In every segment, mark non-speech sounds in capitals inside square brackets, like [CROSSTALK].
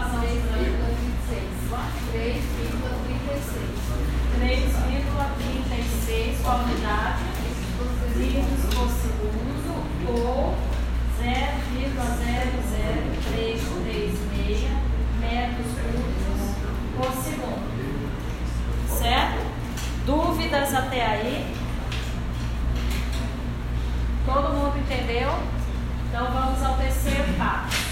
3,36. litros por ou 0,00336 metros cúbicos por segundo. Certo? Dúvidas até aí? Todo mundo entendeu? Então vamos ao terceiro passo.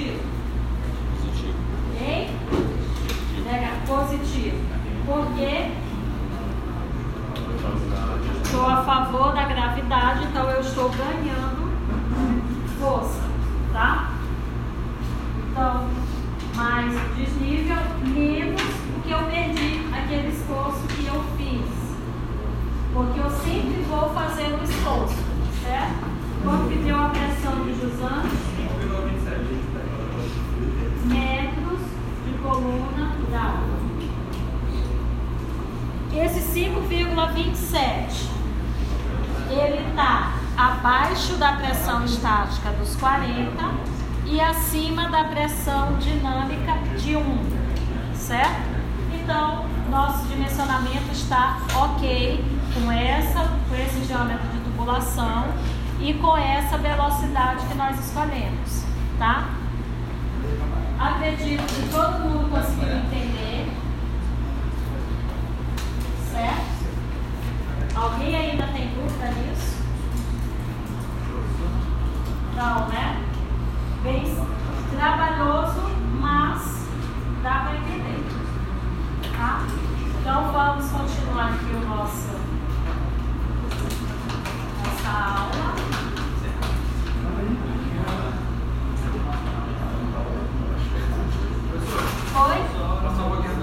positivo? Positivo. Negativo. Positivo. Por quê? Estou a favor da gravidade, então eu estou ganhando força, tá? Então, mais desnível, menos o que eu perdi, aquele esforço que eu fiz. Porque eu sempre vou fazer o um esforço, certo? Quanto que deu a pressão de Jusante? coluna d'água. Esse 5,27, ele está abaixo da pressão estática dos 40 e acima da pressão dinâmica de 1, certo? Então, nosso dimensionamento está ok com, essa, com esse diâmetro de tubulação e com essa velocidade que nós escolhemos, tá? Acredito que todo mundo conseguiu é. entender. Certo? Alguém ainda tem dúvida nisso? Não, né? Bem trabalhoso, mas dá para entender. Tá? Então vamos continuar aqui o nosso nossa aula. Oi?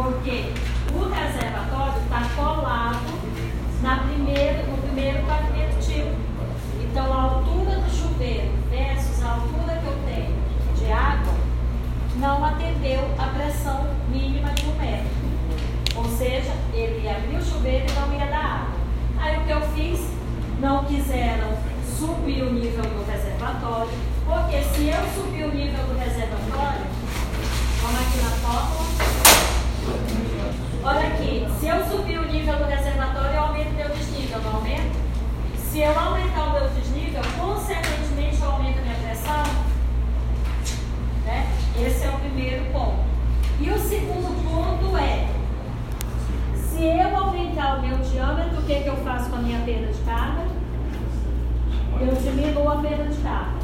Porque o reservatório está colado na primeira, no primeiro pavimento tipo. Então, a altura do chuveiro versus a altura que eu tenho de água não atendeu a pressão mínima de um metro. Ou seja, ele ia abrir o chuveiro e não ia dar água. Aí o que eu fiz? Não quiseram subir o nível do reservatório, porque se eu subir o nível do reservatório, vamos aqui na fórmula, Olha aqui, se eu subir o nível do reservatório, eu aumento meu desnível, não aumento? Se eu aumentar o meu desnível, consequentemente eu aumento a minha pressão? Né? Esse é o primeiro ponto. E o segundo ponto é, se eu aumentar o meu diâmetro, o que, que eu faço com a minha perda de carga? Eu diminuo a perda de carga.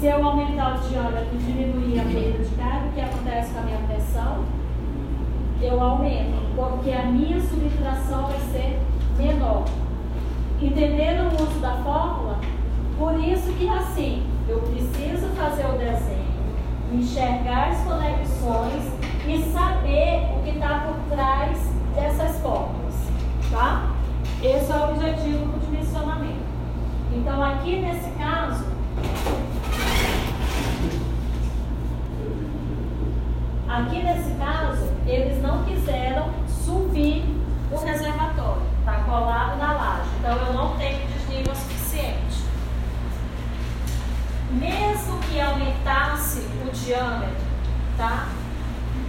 Se eu aumentar o diâmetro e diminuir a perda de carga, o que acontece com a minha pressão? Eu aumento, porque a minha subtração vai ser menor. Entenderam o uso da fórmula? Por isso que assim, eu preciso fazer o desenho, enxergar as conexões e saber o que está por trás dessas fórmulas, tá? Esse é o objetivo do dimensionamento. Então, aqui nesse caso, aqui nesse caso, eles não quiseram subir o reservatório, está colado na laje. Então eu não tenho desnível suficiente. Mesmo que aumentasse o diâmetro, tá?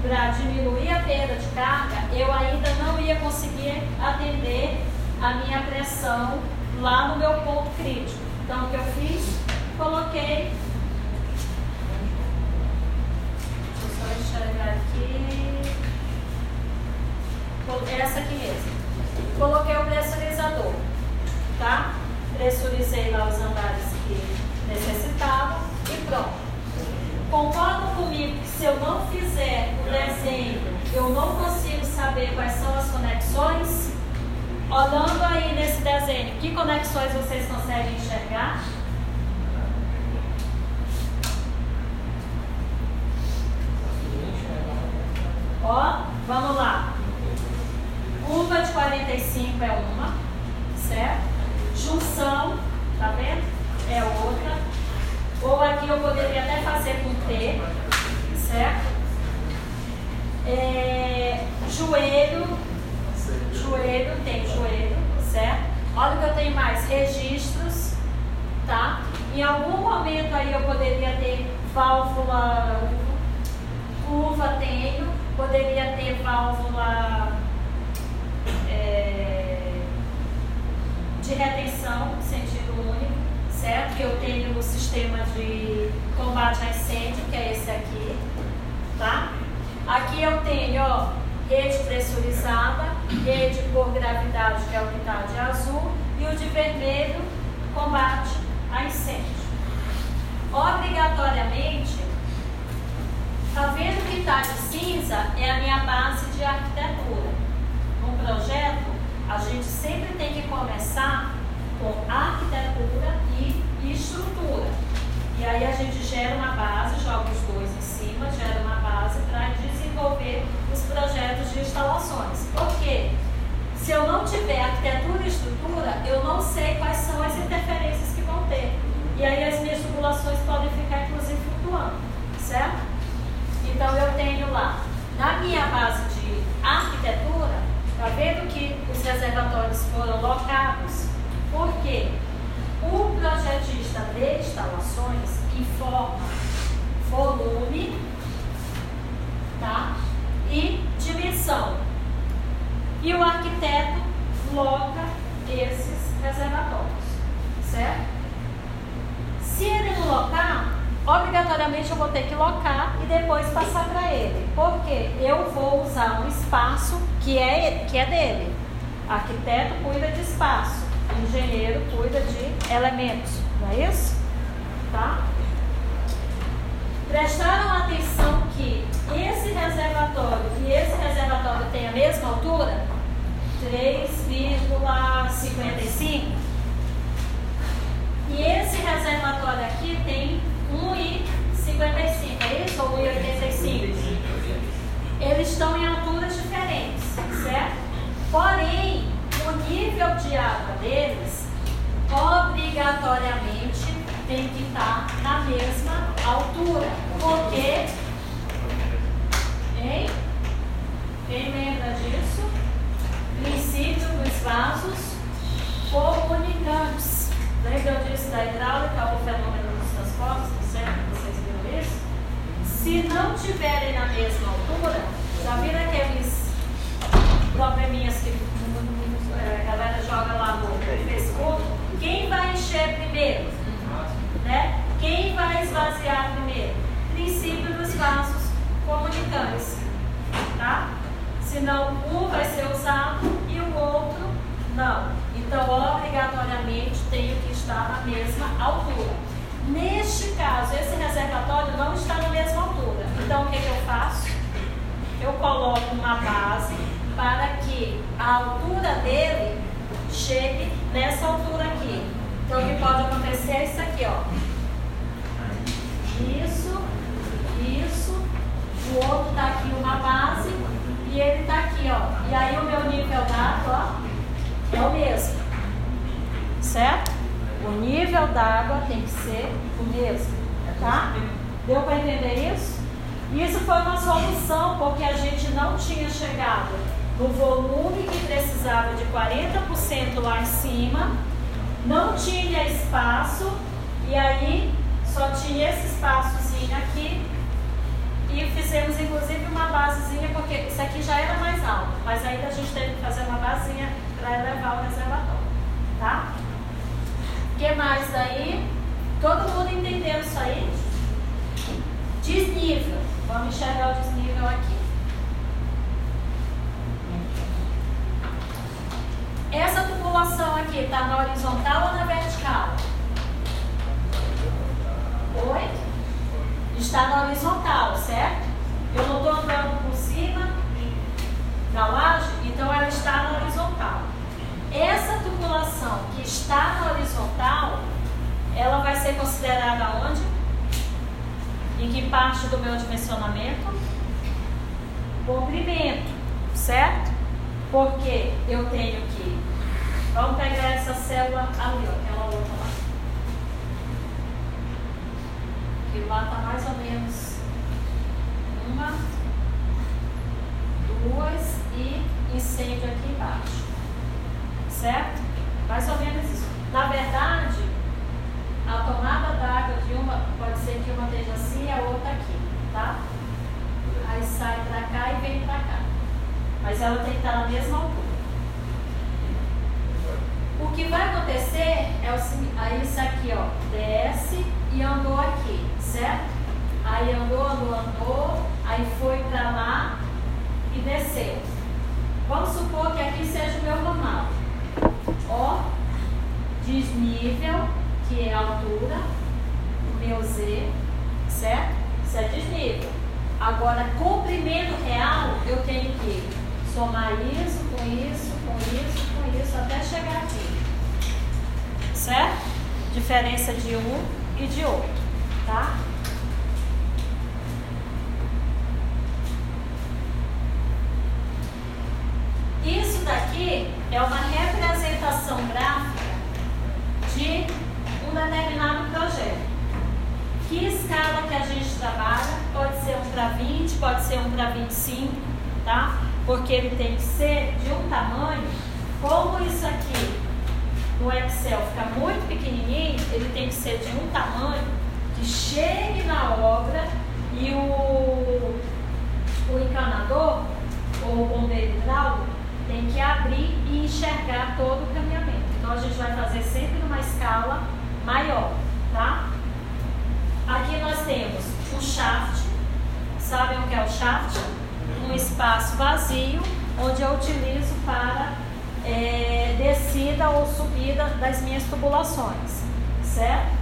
Para diminuir a perda de carga, eu ainda não ia conseguir atender a minha pressão lá no meu ponto crítico. Então o que eu fiz? Coloquei. Só enxergar aqui essa aqui mesmo. Coloquei o pressurizador, tá? Pressurizei lá os andares que necessitavam e pronto. Concordam comigo que se eu não fizer o desenho, eu não consigo saber quais são as conexões? Olhando aí nesse desenho, que conexões vocês conseguem enxergar? Ó, vamos lá. Curva de 45 é uma, certo? Junção, tá vendo? É outra. Ou aqui eu poderia até fazer com T, certo? É, joelho, joelho, tem joelho, certo? Olha o que eu tenho mais, registros, tá? Em algum momento aí eu poderia ter válvula curva, tenho, poderia ter válvula é, de retenção, sentido único, certo? Que eu tenho o sistema de combate a incêndio, que é esse aqui, tá? Aqui eu tenho, ó, rede pressurizada, rede por gravidade, que é o que está de azul, e o de vermelho, combate a incêndio. Obrigatoriamente, tá vendo que está de cinza? É a minha base de arquitetura num projeto, a gente sempre tem que começar com arquitetura e estrutura. E aí a gente gera uma base, joga os dois em cima, gera uma base para desenvolver os projetos de instalações. Por quê? Se eu não tiver arquitetura e estrutura, eu não sei quais são as interferências que vão ter. E aí as minhas tubulações podem ficar, inclusive, flutuando, certo? Então eu tenho lá, na minha base de arquitetura, Está vendo que os reservatórios foram locados? Porque o projetista de instalações informa, volume, tá? E dimensão. E o arquiteto loca esses reservatórios, certo? Se ele não locar, obrigatoriamente eu vou ter que locar e depois passar para ele. Porque eu vou usar um espaço que é, que é dele. Arquiteto cuida de espaço, engenheiro cuida de elementos, não é isso? Tá? Prestaram atenção que esse reservatório e esse reservatório tem a mesma altura? 3,55. E esse reservatório aqui tem 1,55, é isso? Ou 1,85? Eles estão em alturas diferentes, certo? Porém, o nível de água deles obrigatoriamente tem que estar na mesma altura. Porque, hein? Quem lembra disso? Princípio dos vasos comunicantes. Lembram disso da hidráulica, o fenômeno dos transportes, do certo? Vocês viram isso? Se não tiverem na mesma altura, já viram aqueles probleminhas que a galera joga lá no Facebook? Quem vai encher primeiro? Né? Quem vai esvaziar primeiro? Princípio dos vasos comunicantes. Tá? Senão um vai ser usado e o outro não. Então, obrigatoriamente, tenho que estar na mesma altura. Neste caso, esse reservatório não está na mesma altura. Então, o que, que eu faço? Eu coloco uma base para que a altura dele chegue nessa altura aqui. Então, o que pode acontecer é isso aqui, ó. Isso, isso. O outro está aqui uma base e ele está aqui, ó. E aí o meu nível d'água, ó, é o mesmo. Certo? O nível d'água tem que ser o mesmo, tá? Deu para entender isso? Isso foi uma solução porque a gente não tinha chegado no volume que precisava de 40% lá em cima, não tinha espaço e aí só tinha esse espaçozinho aqui e fizemos inclusive uma basezinha porque isso aqui já era mais alto, mas ainda a gente teve que fazer uma basezinha para elevar o reservatório, tá? O que mais daí? Todo mundo entendeu isso aí? Desnível. Vamos enxergar o desnível aqui. Essa tubulação aqui está na horizontal ou na vertical? Oi? Está na horizontal, certo? Eu não estou andando por cima da laje, então ela está na horizontal. Essa tubulação que está na horizontal, ela vai ser considerada onde? Em que parte do meu dimensionamento? Comprimento, certo? Porque eu tenho que. Vamos pegar essa célula ali, aquela outra lá. Que lá está mais ou menos uma, duas e incêndio aqui embaixo. Certo? Mais ou menos isso. Na verdade, a tomada d'água de uma pode ser que uma esteja assim e a outra aqui, tá? Aí sai para cá e vem para cá. Mas ela tem que estar na mesma altura. Que vai acontecer é o isso aqui, ó, desce e andou aqui, certo? Aí andou, andou, andou, aí foi para lá e desceu. Vamos supor que aqui seja o meu ramal. Ó, desnível, que é a altura, o meu Z, certo? Isso é desnível. Agora, comprimento real, eu tenho que somar isso com isso, com isso, com isso, até chegar aqui. Certo? Diferença de um e de outro, tá? Isso daqui é uma representação gráfica de um determinado projeto. Que escala que a gente trabalha? Pode ser um para 20, pode ser um para 25, tá? Porque ele tem que ser de um tamanho, como isso aqui no Excel fica muito pequenininho, ele tem que ser de um tamanho que chegue na obra e o, o encanador ou o bombeiro hidráulico tem que abrir e enxergar todo o caminhamento. Então a gente vai fazer sempre numa escala maior, tá? Aqui nós temos o shaft, sabem o que é o shaft? Um espaço vazio onde eu utilizo para é, descida ou subida das minhas tubulações, certo?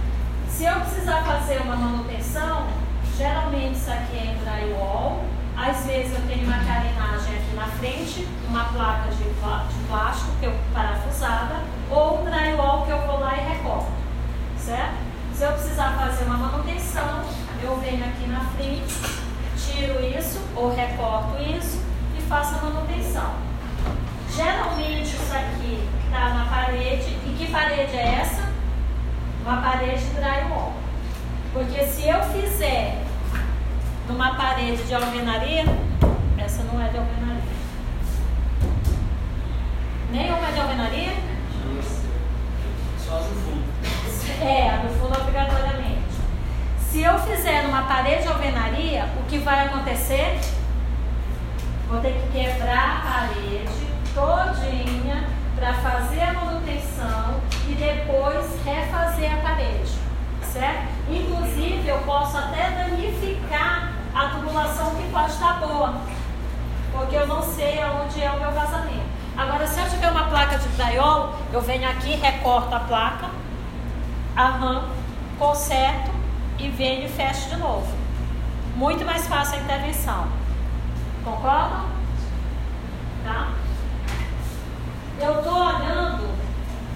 Se eu precisar fazer uma manutenção, geralmente isso aqui é em drywall. Às vezes eu tenho uma carenagem aqui na frente, uma placa de, de plástico que eu parafusada, ou um drywall que eu vou lá e recorto, certo? Se eu precisar fazer uma manutenção, eu venho aqui na frente, tiro isso ou recorto isso e faço a manutenção. Geralmente isso aqui está na parede. E que parede é essa? Uma parede drywall. Porque se eu fizer numa parede de alvenaria, essa não é de alvenaria. Nenhuma é de alvenaria? Só no fundo. É, do fundo obrigatoriamente. Se eu fizer numa parede de alvenaria, o que vai acontecer? Vou ter que quebrar a parede todinha para fazer a manutenção e depois refazer a parede, certo? Inclusive, eu posso até danificar a tubulação que pode estar boa, porque eu não sei aonde é o meu vazamento. Agora, se eu tiver uma placa de drywall, eu venho aqui, recorto a placa, arranco, conserto e venho e fecho de novo. Muito mais fácil a intervenção. Concordam? Tá? Eu estou olhando,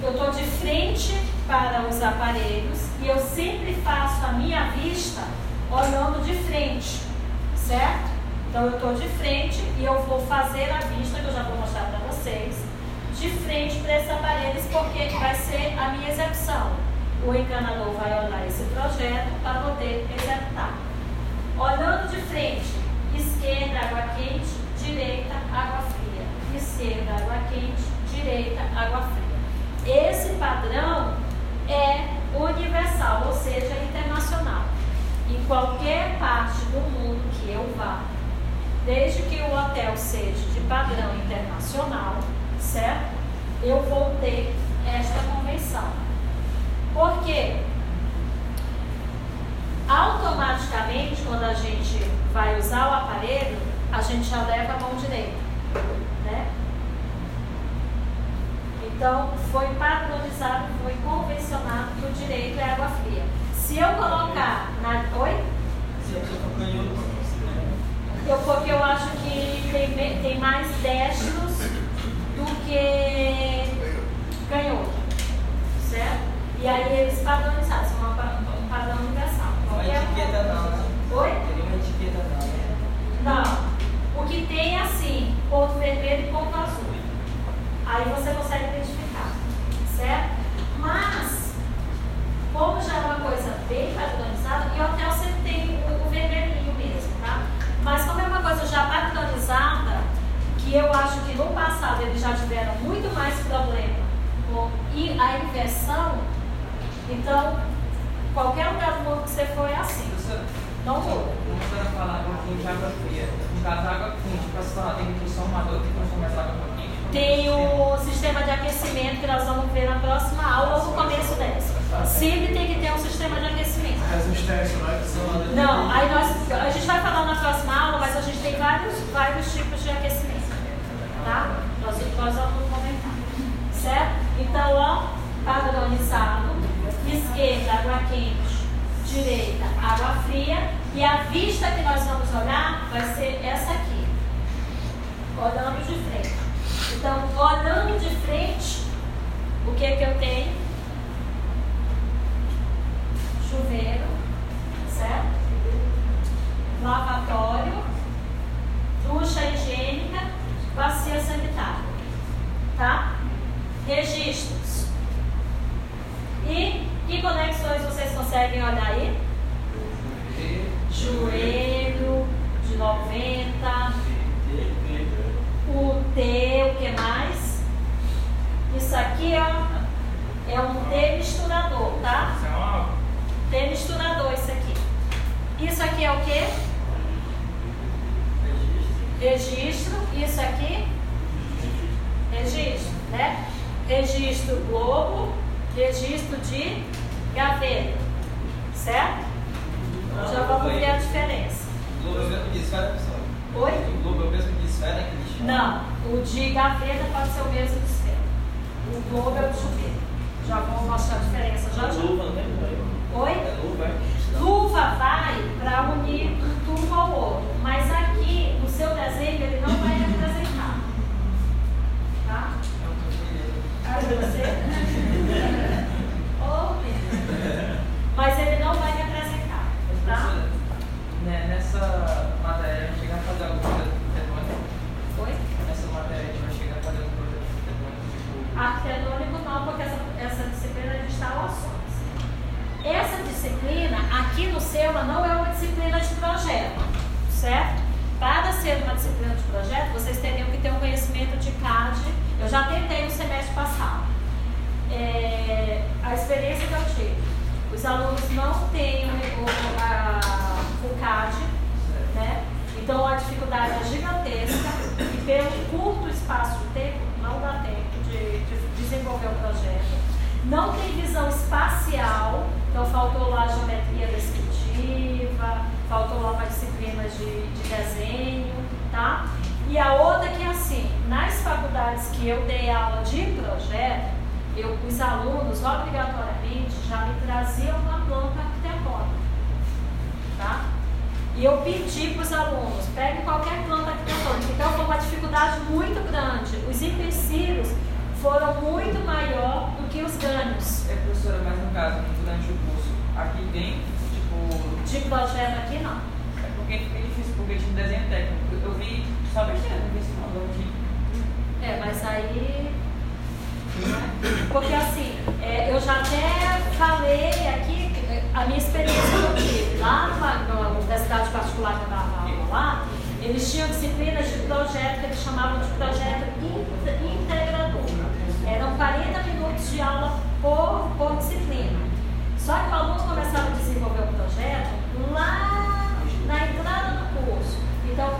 eu estou de frente para os aparelhos e eu sempre faço a minha vista olhando de frente, certo? Então eu estou de frente e eu vou fazer a vista, que eu já vou mostrar para vocês, de frente para esses aparelhos, porque vai ser a minha execução. O encanador vai olhar esse projeto para poder executar. Olhando de frente, esquerda, água quente, direita, água fria. Esquerda, água quente, direita, água fria. Esse padrão é universal, ou seja, internacional. Em qualquer parte do mundo que eu vá, desde que o hotel seja de padrão internacional, certo? Eu vou ter esta convenção. Por quê? Automaticamente, quando a gente vai usar o aparelho, a gente já leva a mão direita, né? Então, foi padronizado, foi convencionado que o direito é água fria. Se eu colocar na. Oi? Eu, porque eu acho que tem, tem mais destros do que canhoto. Certo? E aí eles padronizaram, são uma, um padrão universal. Não é etiqueta não, né? Oi? Teria uma etiqueta não, né? Não. O que tem é assim, ponto vermelho e ponto azul. Aí você consegue identificar, certo? Mas, como já é uma coisa bem padronizada, e sempre tem o, o vermelhinho mesmo, tá? Mas como é uma coisa já padronizada, que eu acho que no passado eles já tiveram muito mais problema com a inversão, então qualquer lugar do mundo que você for é assim. Não muda. Como a senhora falar água quente e água fria, no caso água quente, para se falar, tem que transformador que transforma essa água quente? Tem o sistema de aquecimento que nós vamos ver na próxima aula ou no começo dessa. Sempre tem que ter um sistema de aquecimento. Resistência, não é? Que são Não, aí nós, a gente vai falar na próxima aula, mas a gente tem vários, vários tipos de aquecimento. Tá? Nós, nós vamos comentar. Certo? Então, ó, padronizado, esquerda, água quente, direita, água fria. E a vista que nós vamos olhar vai ser essa aqui. Olhando de frente. Então, olhando de frente, o que que eu tenho? Chuveiro, certo? Lavatório, ducha higiênica, bacia sanitária, tá? Registros. E que conexões vocês conseguem olhar aí? Joelho de 90, o T, o que mais? Isso aqui, ó, é um T misturador, tá? É T misturador, isso aqui. Isso aqui é o quê? Registro. Isso aqui? Registro. né? Registro globo, registro de gaveta, certo? Já vamos ver a diferença. O Globo é o mesmo de esfera, pessoal. Oi? O Globo é o mesmo de esfera que. Não, o de gaveta pode ser o mesmo de esfera. O globo é o de chuveiro. Já vou mostrar a diferença já já. Luva, né? Oi? É luva, é? Luva vai para unir um tubo ao outro, mas aqui no seu desenho ele não vai representar. Tá? Aí você. [LAUGHS] Mas ele não vai representar. Tá? Né, nessa matéria a gente a fazer algum projeto arquitetônico? Oi? Nessa matéria a gente vai chegar a fazer algum projeto arquitetônico, tipo... Arquitetônico não, porque essa, essa disciplina é de instalações. Essa disciplina, aqui no SEMA, não é uma disciplina de projeto, certo? Para ser uma disciplina de projeto, vocês teriam que ter um conhecimento de CAD. Eu já tentei no semestre passado. É, a experiência que eu tive, os alunos não têm o, a, o CAD, né? Então a dificuldade é gigantesca e pelo curto espaço de tempo não dá tempo desenvolver o projeto. Não tem visão espacial, então faltou lá a geometria descritiva, faltou lá uma disciplina de, de desenho, tá? E a outra que é assim, nas faculdades que eu dei aula de projeto, eu, os alunos obrigatoriamente já me traziam uma planta arquitetônica, tá? E eu pedi para os alunos, pegue qualquer planta arquitetônica. Então foi uma dificuldade muito grande. Os empecilhos foram muito maior do que os ganhos. É, professora, mas no caso, durante o curso, aqui tem, tipo... De projeto aqui não. É porque fica difícil, porque tinha um desenho técnico. Eu vi só besteira, não vi mandou aqui. É, mas aí. né? Porque assim, é, eu já até falei aqui é, a minha experiência que eu tive. Lá numa, numa universidade particular que eu dava aula lá, eles tinham disciplinas de projeto que eles chamavam de projeto inte- integrador. Eram 40 minutos de aula por, por disciplina. Só que o aluno começava a desenvolver o projeto lá na entrada do curso. Então,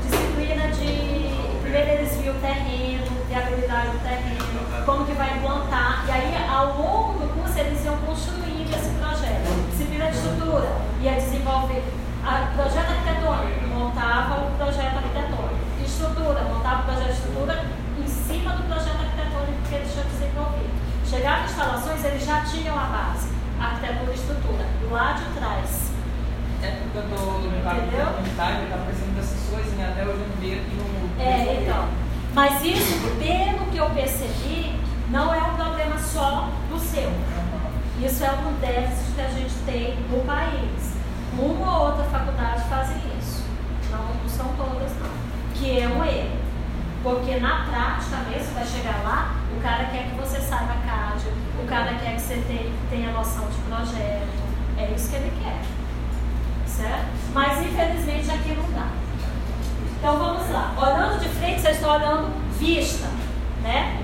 disciplina de. Primeiro eles viam o terreno, viabilidade do terreno, como que vai implantar. E aí, ao longo do curso, eles iam construindo esse projeto. Disciplina de estrutura, ia desenvolver. A, projeto arquitetônico, montava o projeto arquitetônico. Estrutura, montava o projeto de estrutura em cima do projeto arquitetônico que eles tinham desenvolvido. Chegava instalações, eles já tinham a base, arquitetura e estrutura, lá de trás. É porque eu tô no Entendeu? comunitário, tá aparecendo essas coisas e até hoje eu não vi aqui no... É, então. Mas isso, pelo que eu percebi, não é um problema só do seu. Isso é um déficit que a gente tem no país. Uma ou outra faculdade fazem isso. Não, não são todas, não. Que é um erro. Porque na prática mesmo, vai chegar lá, o cara quer que você saiba CAD, o cara quer que você tenha, noção de projeto. É isso que ele quer. Certo? Mas infelizmente aqui não dá. Então vamos lá. Olhando de frente, vocês estão olhando vista, né?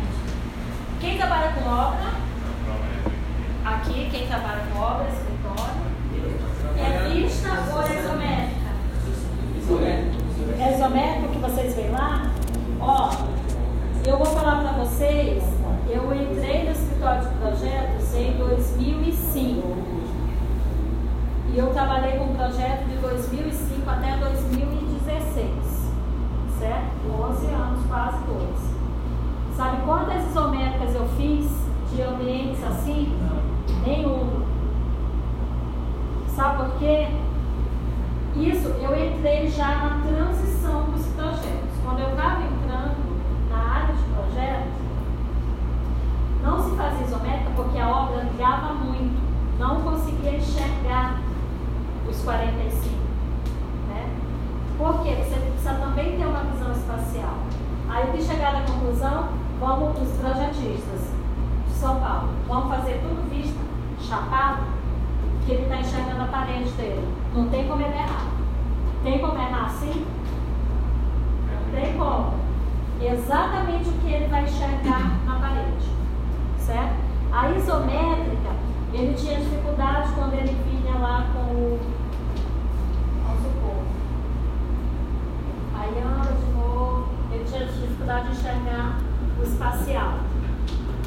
Quem trabalha com obra? Aqui, quem trabalha com obra, escritório. É vista ou é isométrica? É isométrica que vocês veem lá? Ó, eu vou falar para vocês, eu entrei no escritório de projetos em 2005. E eu trabalhei com o projeto de 2005 até 2016. Certo? 11 anos, quase 12. Sabe quantas isométricas eu fiz de ambientes assim? Nenhum. Sabe por quê? Isso eu entrei já na transição dos projetos. Quando eu estava entrando na área de projeto, não se fazia isométrica porque a obra ligava muito. Não conseguia enxergar os 45. Né? Por quê? Você precisa também ter uma visão espacial. Aí que chegar à conclusão? Vamos, os projetistas de São Paulo, vamos fazer tudo vista, chapado, que ele está enxergando a parede dele. Não tem como ele errar. Tem como errar assim? decola. Exatamente o que ele vai enxergar na parede. Certo? A isométrica, ele tinha dificuldade quando ele vinha lá com o. Vamos supor. Aí ah, anda de novo. Ele tinha dificuldade de enxergar o espacial.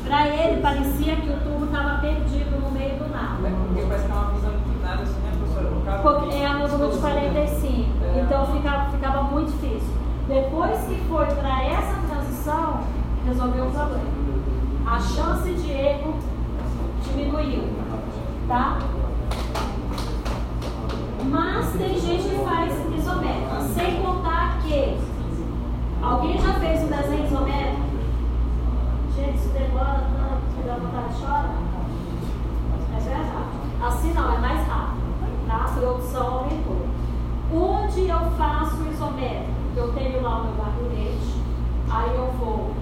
Para ele, parecia que o tubo estava perdido no meio do nada. Né, porque parece que é estava visão nada, assim, né, professora? É a módulo de 45. É. Então ficava, ficava muito difícil. Depois que foi para essa transição, resolveu o problema. A chance de erro diminuiu, tá? Mas tem gente que faz IO4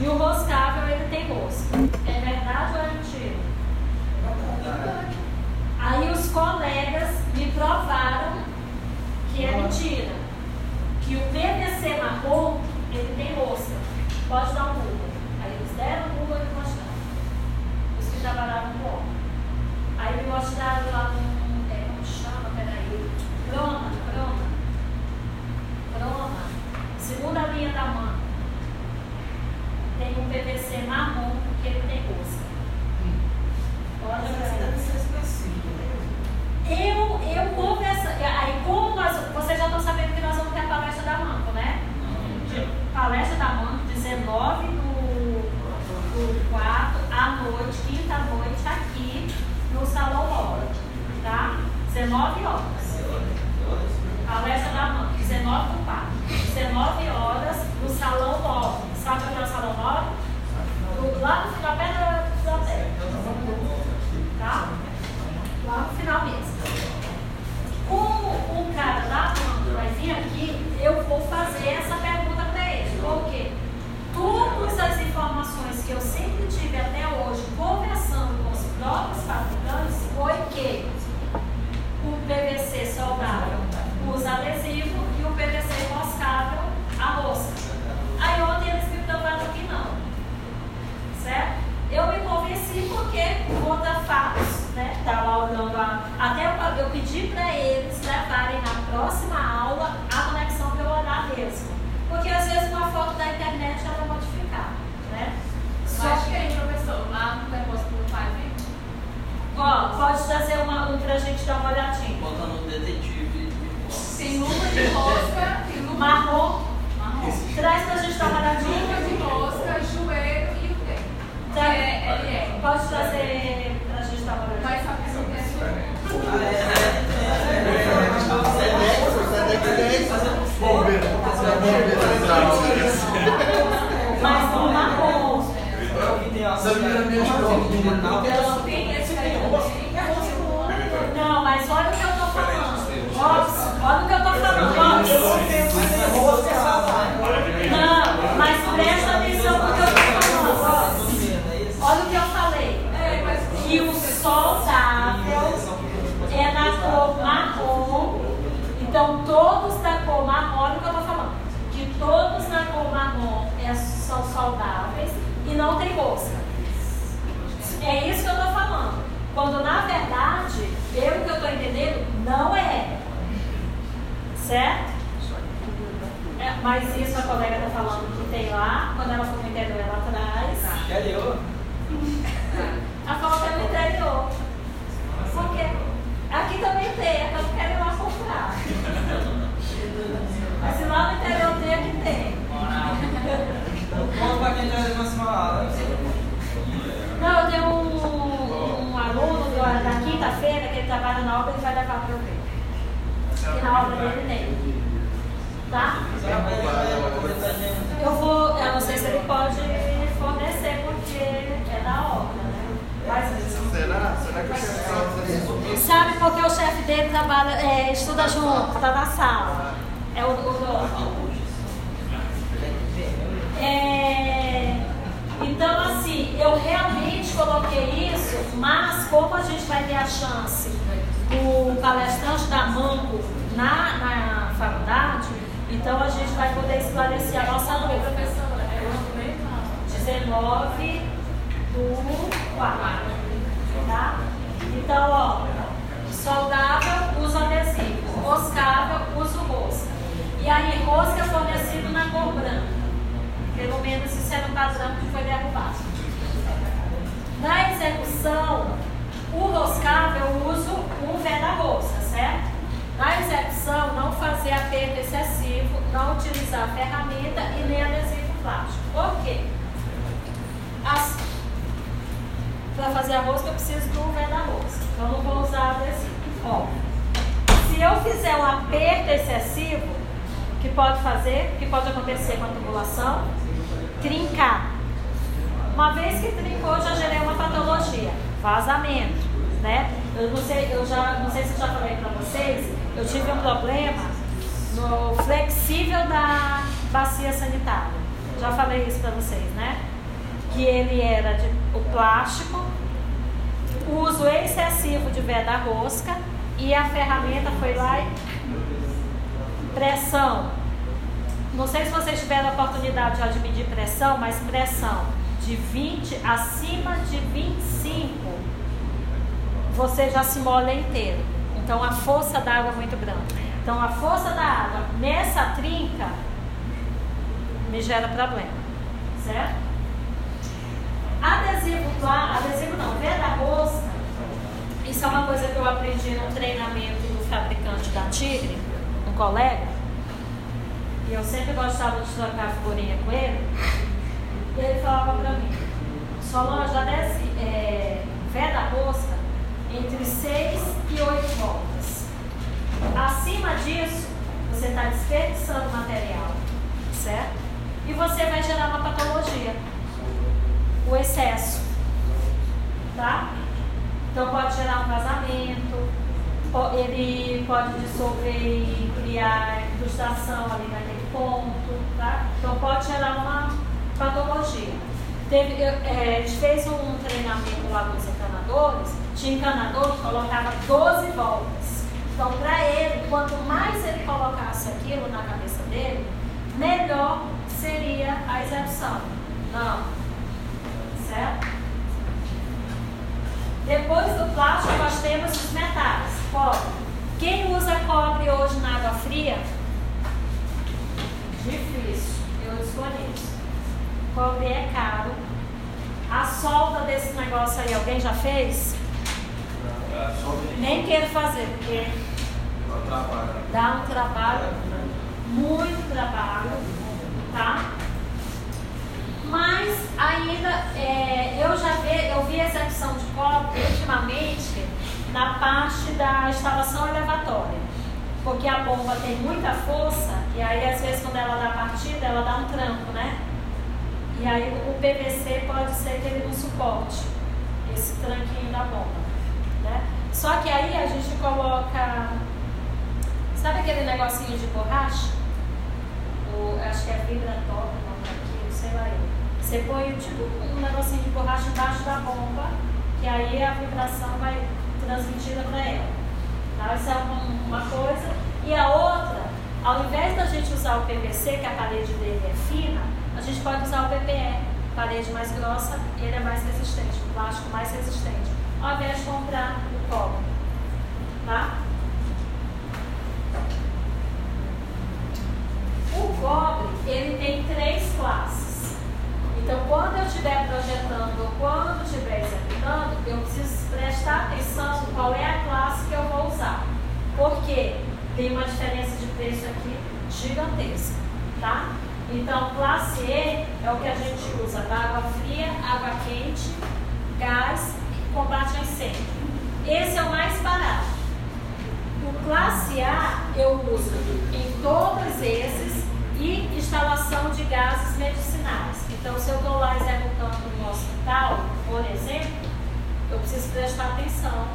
E o roscável, ele tem rosca. É verdade ou é mentira? Aí os colegas me provaram que é mentira. Que o PVC marrom, ele tem rosca. Pode dar um Google. Aí eles deram um Google e me mostraram. Os que trabalhavam com homem. Aí me mostraram lá no... É, como chama? Peraí. Prona, prona. Croma. Segunda linha da mão tem um PVC marrom porque ele tem rosca. Hum. Olha eu, eu conversa, aí como nós, vocês já estão sabendo que nós vamos ter a palestra da Manco, né? De, palestra da Manco, 19 do, do 4 à noite, quinta noite, aqui no Salão Lobo, tá? 19 horas. Palestra da Manco, 19 do 4. 19 horas no Salão Lobo. Sabe onde é o Salão 9? Do- Lá no final, perto da. Tá? Lá no final mesmo. Como o cara banca vai vir aqui, eu vou fazer essa pergunta para ele. Por quê? Todas as informações que eu sempre tive até hoje, conversando com os próprios fabricantes, foi que o PVC saudável usa adesivo e o PVC enroscável a rosca. Aí ontem eles me provaram que não. Certo? Eu me convenci porque conta fatos, né? Estava olhando a. Até eu, eu pedi para eles levarem na próxima aula a conexão eu olhar mesmo. Porque às vezes uma foto da internet ela é modificada, né? Só Acho que aí, professor, lá no negócio do pai, vem. Ó, pode trazer uma, um pra gente dar uma olhadinha. Bota no detetive. Tem luva de rosca, tem luva marrom. Traz pra gente Luva olhadinha. de rosca, joelho e o pé. Tá. Que é LL. Pode trazer pra gente dar uma olhadinha. Mas só que não tem é, é, Mas marrom. Tem esse aí também. Não, mas olha o que eu tô falando. Olha o que eu tô falando. Não, mas presta atenção no que eu tô falando. Olha o que eu falei. Que o soldável é na cor marrom. Então todos da cor marrom, olha o que eu tô falando. Que todos na cor marrom é, são saudáveis e não tem rosca. É isso que eu tô falando. Quando na verdade, pelo que eu tô entendendo, não é. Certo? É, mas isso a colega tá falando que tem lá, quando ela for no interior ela traz. A falta é no interior. Por quê? Aqui também tem, é que eu quero ir lá comprar. Mas se lá no interior tem, aqui tem. Conta pra quem já uma semana. Não, eu tenho um, um aluno da, quinta-feira que ele trabalha na obra e vai levar para eu ver. Que na obra dele tem. Tá? Eu vou, eu não sei se ele pode fornecer porque é da obra, né? Mas, Será? Será que o chefe isso? sabe porque o chefe dele trabalha, é, estuda junto, tá na sala. É o, o. É, então, assim, eu realmente coloquei isso, mas como a gente vai ter a chance do palestrante da Manco na, na faculdade, então a gente vai poder esclarecer a nossa dúvida. Professora, é o documento? 19 do 4. Tá? Então, ó, saudável, uso adesivo. Roscável, uso rosca. E aí, rosca fornecido na cor branca. Pelo menos isso é no padrão que foi derrubado. Na execução, o roscável eu uso um pé da rosca, certo? Na execução, não fazer aperto excessivo, não utilizar ferramenta e nem adesivo plástico. Por quê? Para fazer a rosca, eu preciso do pé da rosca. Então, não vou usar adesivo. Ó, se eu fizer um aperto excessivo, que pode fazer, que pode acontecer com a tubulação, trincar. Uma vez que trincou, já gerei uma patologia, vazamento, né? Eu não sei, eu já não sei se eu já falei para vocês, eu tive um problema no flexível da bacia sanitária. Já falei isso para vocês, né? Que ele era de o plástico, uso excessivo de veda rosca e a ferramenta foi lá e pressão. Não sei se vocês tiveram a oportunidade já de medir pressão, mas pressão de 20 acima de 25, você já se molha inteiro. Então a força da água é muito grande. Então a força da água nessa trinca me gera problema, certo? Adesivo, adesivo não, veda rosca, isso é uma coisa que eu aprendi no treinamento do fabricante da Tigre, um colega, e eu sempre gostava de trocar figurinha com ele, e ele falava pra mim, Solange, adesi- é, entre 6 e 8 voltas. Acima disso, você está desperdiçando material, certo? E você vai gerar uma patologia, o excesso, tá? Então pode gerar um vazamento, ele pode dissolver e criar frustração ali naquele ponto, tá? Então pode gerar uma patologia. Teve, eu, é, a gente fez um treinamento lá no encanadores, tinha encanador que colocava 12 voltas. Então, para ele, quanto mais ele colocasse aquilo na cabeça dele, melhor seria a execução. Não. Certo? Depois do plástico, nós temos os metais. Cobre. Quem usa cobre hoje na água fria? Difícil. Eu desconheço. Cobre é caro. A solda desse negócio aí, alguém já fez? Nem quero fazer, porque dá um trabalho, muito trabalho, tá? Mas ainda é, eu já vi, eu vi execução de cobre ultimamente na parte da instalação elevatória. Porque a bomba tem muita força e aí às vezes quando ela dá partida, ela dá um tranco, né? E aí o PVC pode ser que ele não suporte esse tranquinho da bomba. Né? Só que aí a gente coloca. Sabe aquele negocinho de borracha? O, acho que é vibratório, não daquilo, sei lá eu. Você põe tipo um negocinho de borracha embaixo da bomba, que aí a vibração vai transmitida para ela. Tá? Isso é uma, uma coisa. E a outra, ao invés da gente usar o PVC, que a parede dele é fina, a gente pode usar o PPE, parede mais grossa, ele é mais resistente, o plástico mais resistente, ao invés de comprar o cobre. Tá? O cobre, ele tem três classes. Então, quando eu estiver projetando ou quando estiver executando, eu preciso prestar atenção qual é a classe que eu vou usar. Porque tem uma diferença de preço aqui gigantesca, tá? Então, classe E é o que a gente usa para água fria, água quente, gás e combate a incêndio. Esse é o mais barato. O classe A eu uso em todos esses e instalação de gases medicinais. Então, se eu estou lá executando no hospital, por exemplo, eu preciso prestar atenção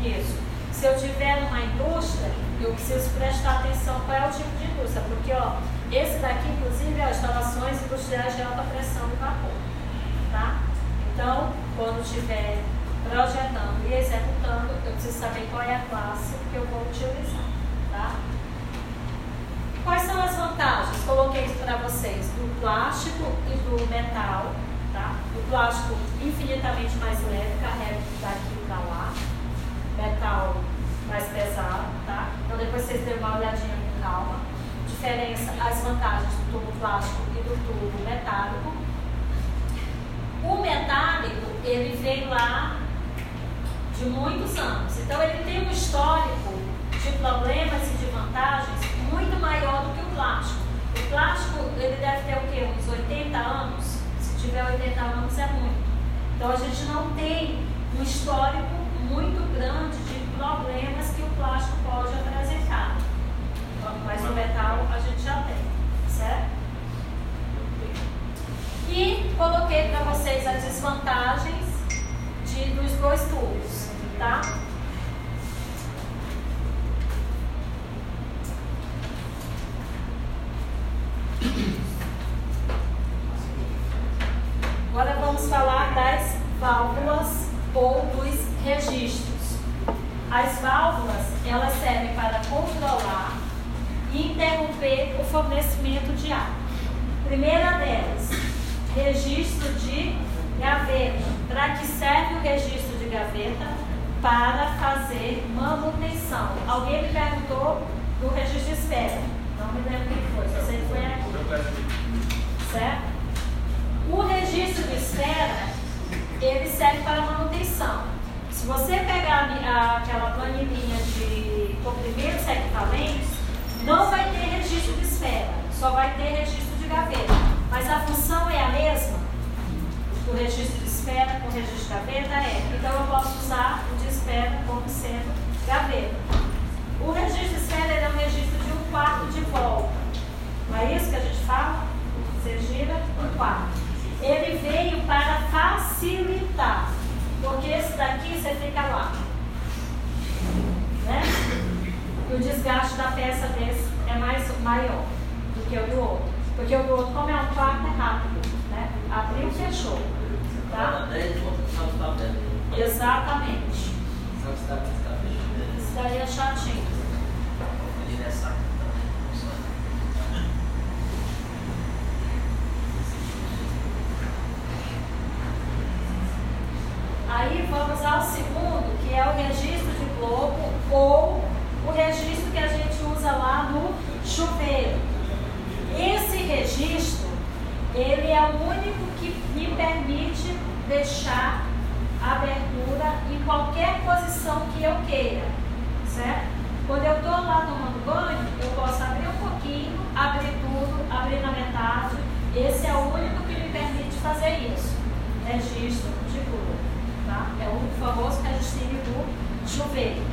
nisso. Se eu tiver numa indústria, eu preciso prestar atenção qual é o tipo de indústria, porque ó, esse daqui, inclusive, é instalações industriais de alta pressão e vapor. Tá? Então, quando estiver projetando e executando, eu preciso saber qual é a classe que eu vou utilizar. Tá? Quais são as vantagens? Coloquei isso para vocês do plástico e do metal. Tá? O plástico infinitamente mais leve, carrega daqui para lá. Metal mais pesado, tá? Então depois vocês dêem uma olhadinha com calma. Diferença, as vantagens do tubo plástico e do tubo metálico. O metálico, ele vem lá de muitos anos. Então ele tem um histórico de problemas e de vantagens muito maior do que o plástico. O plástico, ele deve ter o quê? Uns 80 anos? Se tiver 80 anos é muito. Então a gente não tem um histórico muito grande de problemas que o plástico pode apresentar. Mas no metal a gente já tem, certo? E coloquei para vocês as desvantagens de, dos dois tubos, tá? Agora vamos falar das válvulas ou dos registros. As válvulas, elas servem para controlar e interromper o fornecimento de água. Primeira delas, registro de gaveta. Para que serve o registro de gaveta? Para fazer manutenção. Alguém me perguntou do registro de espera. Não me lembro quem foi, só sei que foi aqui. Certo? O registro de espera, ele serve para manutenção. Se você pegar aquela planilhinha de comprimentos e equipamentos, não vai ter registro de esfera, só vai ter registro de gaveta. Mas a função é a mesma? O registro de esfera com o registro de gaveta é. Então eu posso usar o de esfera como sendo gaveta. O registro de esfera é um registro de um quarto de volta. Não é isso que a gente fala? Você gira um quarto. Ele veio para facilitar. Porque esse daqui você fica lá. Né? E o desgaste da peça desse é mais, maior do que o do outro. Porque o do outro, como é um quarto, é rápido. Né? Abriu, e fechou. Tá? Exatamente. Isso daí é chatinho. Ele é. Aí vamos ao segundo, que é o registro de globo ou o registro que a gente usa lá no chuveiro. Esse registro, ele é o único que me permite deixar a abertura em qualquer posição que eu queira, certo? Quando eu estou lá tomando banho, eu posso abrir um pouquinho, abrir tudo, abrir na metade. Esse é o único que me permite fazer isso. Registro de globo tá? É o famoso que a gente tem do chuveiro.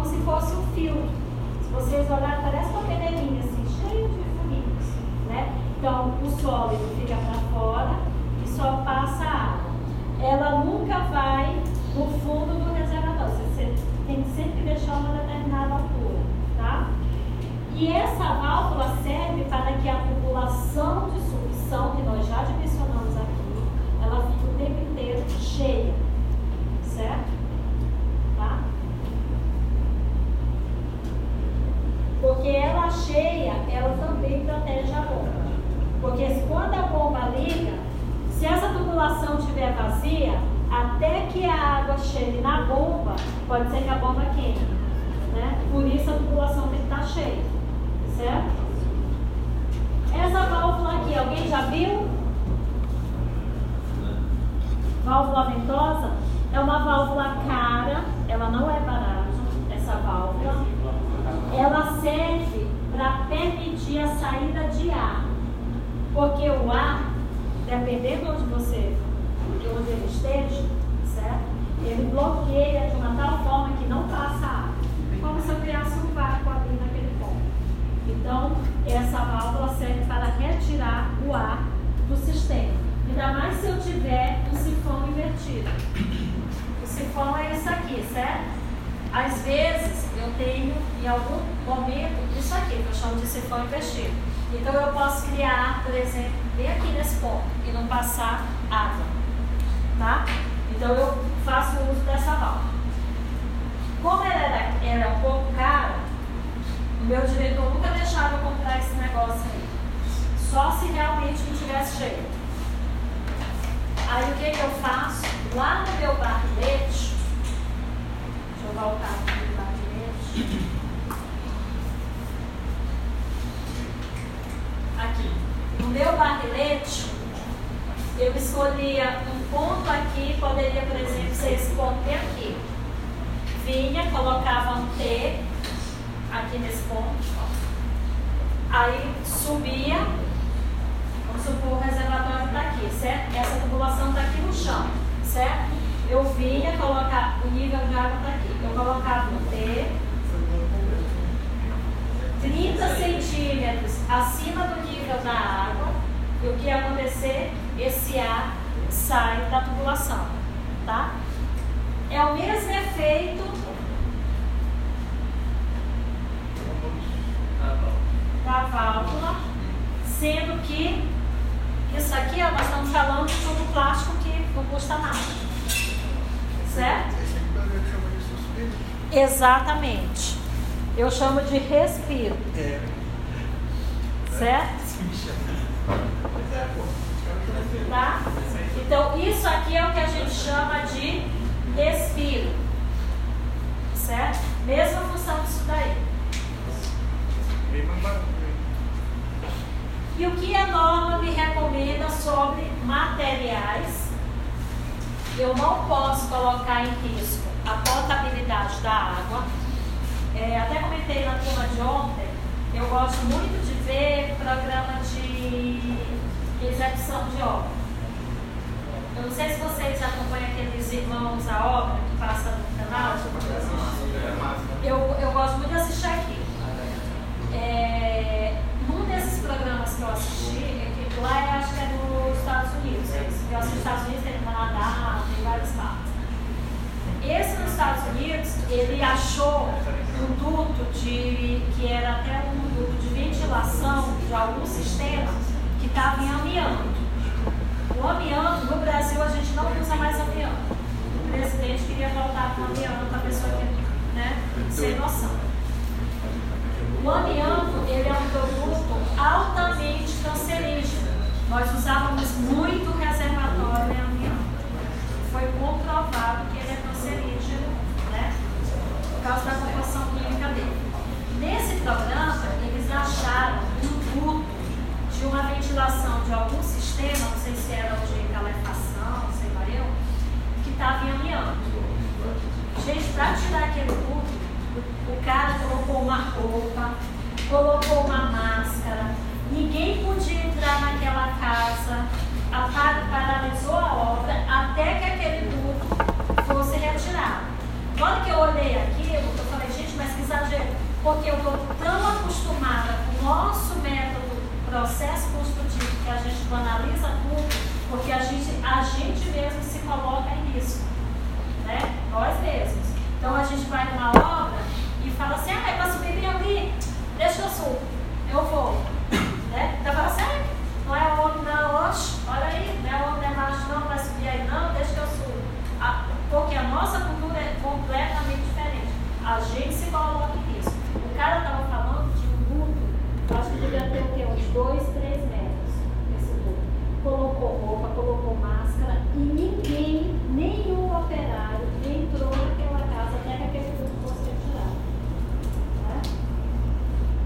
como se fosse um fio. Se vocês olharem, parece uma peneirinha assim, cheio de furinhos, né? Então, o sólido fica para fora e só passa água. Ela nunca vai no fundo do reservatório. Você tem que sempre deixar uma determinada altura, tá? E essa válvula serve para que a população de solução que nós já dimensionamos aqui, ela fique o tempo inteiro cheia. Porque quando a bomba liga, se essa tubulação estiver vazia, até que a água chegue na bomba, pode ser que a bomba queime. Né? Por isso a tubulação tem que estar cheia. Certo? Essa válvula aqui, alguém já viu? Válvula ventosa é uma válvula cara, ela não é barata, essa válvula. Ela serve para permitir a saída de ar. Porque o ar, dependendo onde você, onde ele esteja, certo? Ele bloqueia de uma tal forma que não passa ar. Como se eu criasse um vácuo ali naquele ponto. Então, essa válvula serve para retirar o ar do sistema. Ainda mais se eu tiver um sifão invertido. O sifão é esse aqui, certo? Às vezes eu tenho em algum momento isso aqui, que eu chamo de sifão invertido. Então eu posso criar, por exemplo, bem aqui nesse ponto e não passar água. Tá? Então eu faço uso dessa válvula. Como ela era, era um pouco cara, o meu diretor nunca deixava eu comprar esse negócio aí. Só se realmente não tivesse cheio. Aí o que, que eu faço? Lá no meu barrilete, deixa eu voltar aqui no barrilete. Aqui. No meu barrilete, eu escolhia um ponto aqui, poderia, por exemplo, ser esse ponto bem aqui. Vinha, colocava um T aqui nesse ponto. Aí subia, vamos supor o reservatório está aqui, certo? Essa tubulação está aqui no chão, certo? Eu vinha colocar, o nível de água está aqui. Eu colocava um T, 30 centímetros acima do nível da água, e o que ia acontecer? Esse ar sai da tubulação, tá? É o mesmo efeito da válvula, sendo que isso aqui, ó, nós estamos falando de tubo plástico que não custa nada. Certo? Suspiro. Exatamente. Eu chamo de respiro. É. Certo? Tá? Então, isso aqui é o que a gente chama de respiro. Certo? Mesma função disso daí. E o que a norma me recomenda sobre materiais? Eu não posso colocar em risco a potabilidade da água. É, até comentei na turma de ontem, eu gosto muito de ver programa de execução de obra. Eu não sei se vocês acompanham aqueles irmãos à obra que passa no canal. Eu, eu gosto muito de assistir aqui. É, num desses programas que eu assisti, é que lá eu acho que é nos Estados Unidos. Eu assisti nos Estados Unidos, tem no Canadá, tem várias partes. Esse nos Estados Unidos, ele achou um duto de, que era até um duto de algum sistema que estava em amianto. O amianto, no Brasil, a gente não usa mais amianto. O presidente queria voltar com amianto para a pessoa que, né, sem noção. O amianto, ele é um produto altamente cancerígeno. Nós usávamos muito reservatório em amianto. Foi comprovado que ele é cancerígeno, né? Por causa da composição química dele. Nesse programa, acharam um duto de uma ventilação de algum sistema, não sei se era de calefação, não sei lá eu, que estava em amianto. Gente, para tirar aquele duto, o, cara colocou uma roupa, colocou uma máscara, ninguém podia entrar naquela casa, a, par- paralisou a obra até que aquele duto fosse retirado. Na hora que eu olhei aquilo, eu falei, gente, mas que exagero, porque eu estou tão acostumada com o nosso método processo construtivo que a gente banaliza tudo, porque a gente, a gente mesmo se coloca risco. Né? Nós mesmos. Então a gente vai numa obra e fala assim, ah, é para subir bem ali, deixa eu subo, eu vou. [COUGHS] Né? Então fala assim, ah, não é homem não, oxe, olha aí, não é homem, não é macho não, vai subir aí não, deixa que eu subo. Porque a nossa cultura é completamente diferente. A gente se coloca em risco. O cara estava falando de um duto, acho que devia ter o quê? Uns dois, três metros esse duto. Colocou roupa, colocou máscara e ninguém, nenhum operário entrou naquela casa até que aquele duto fosse retirado. Né?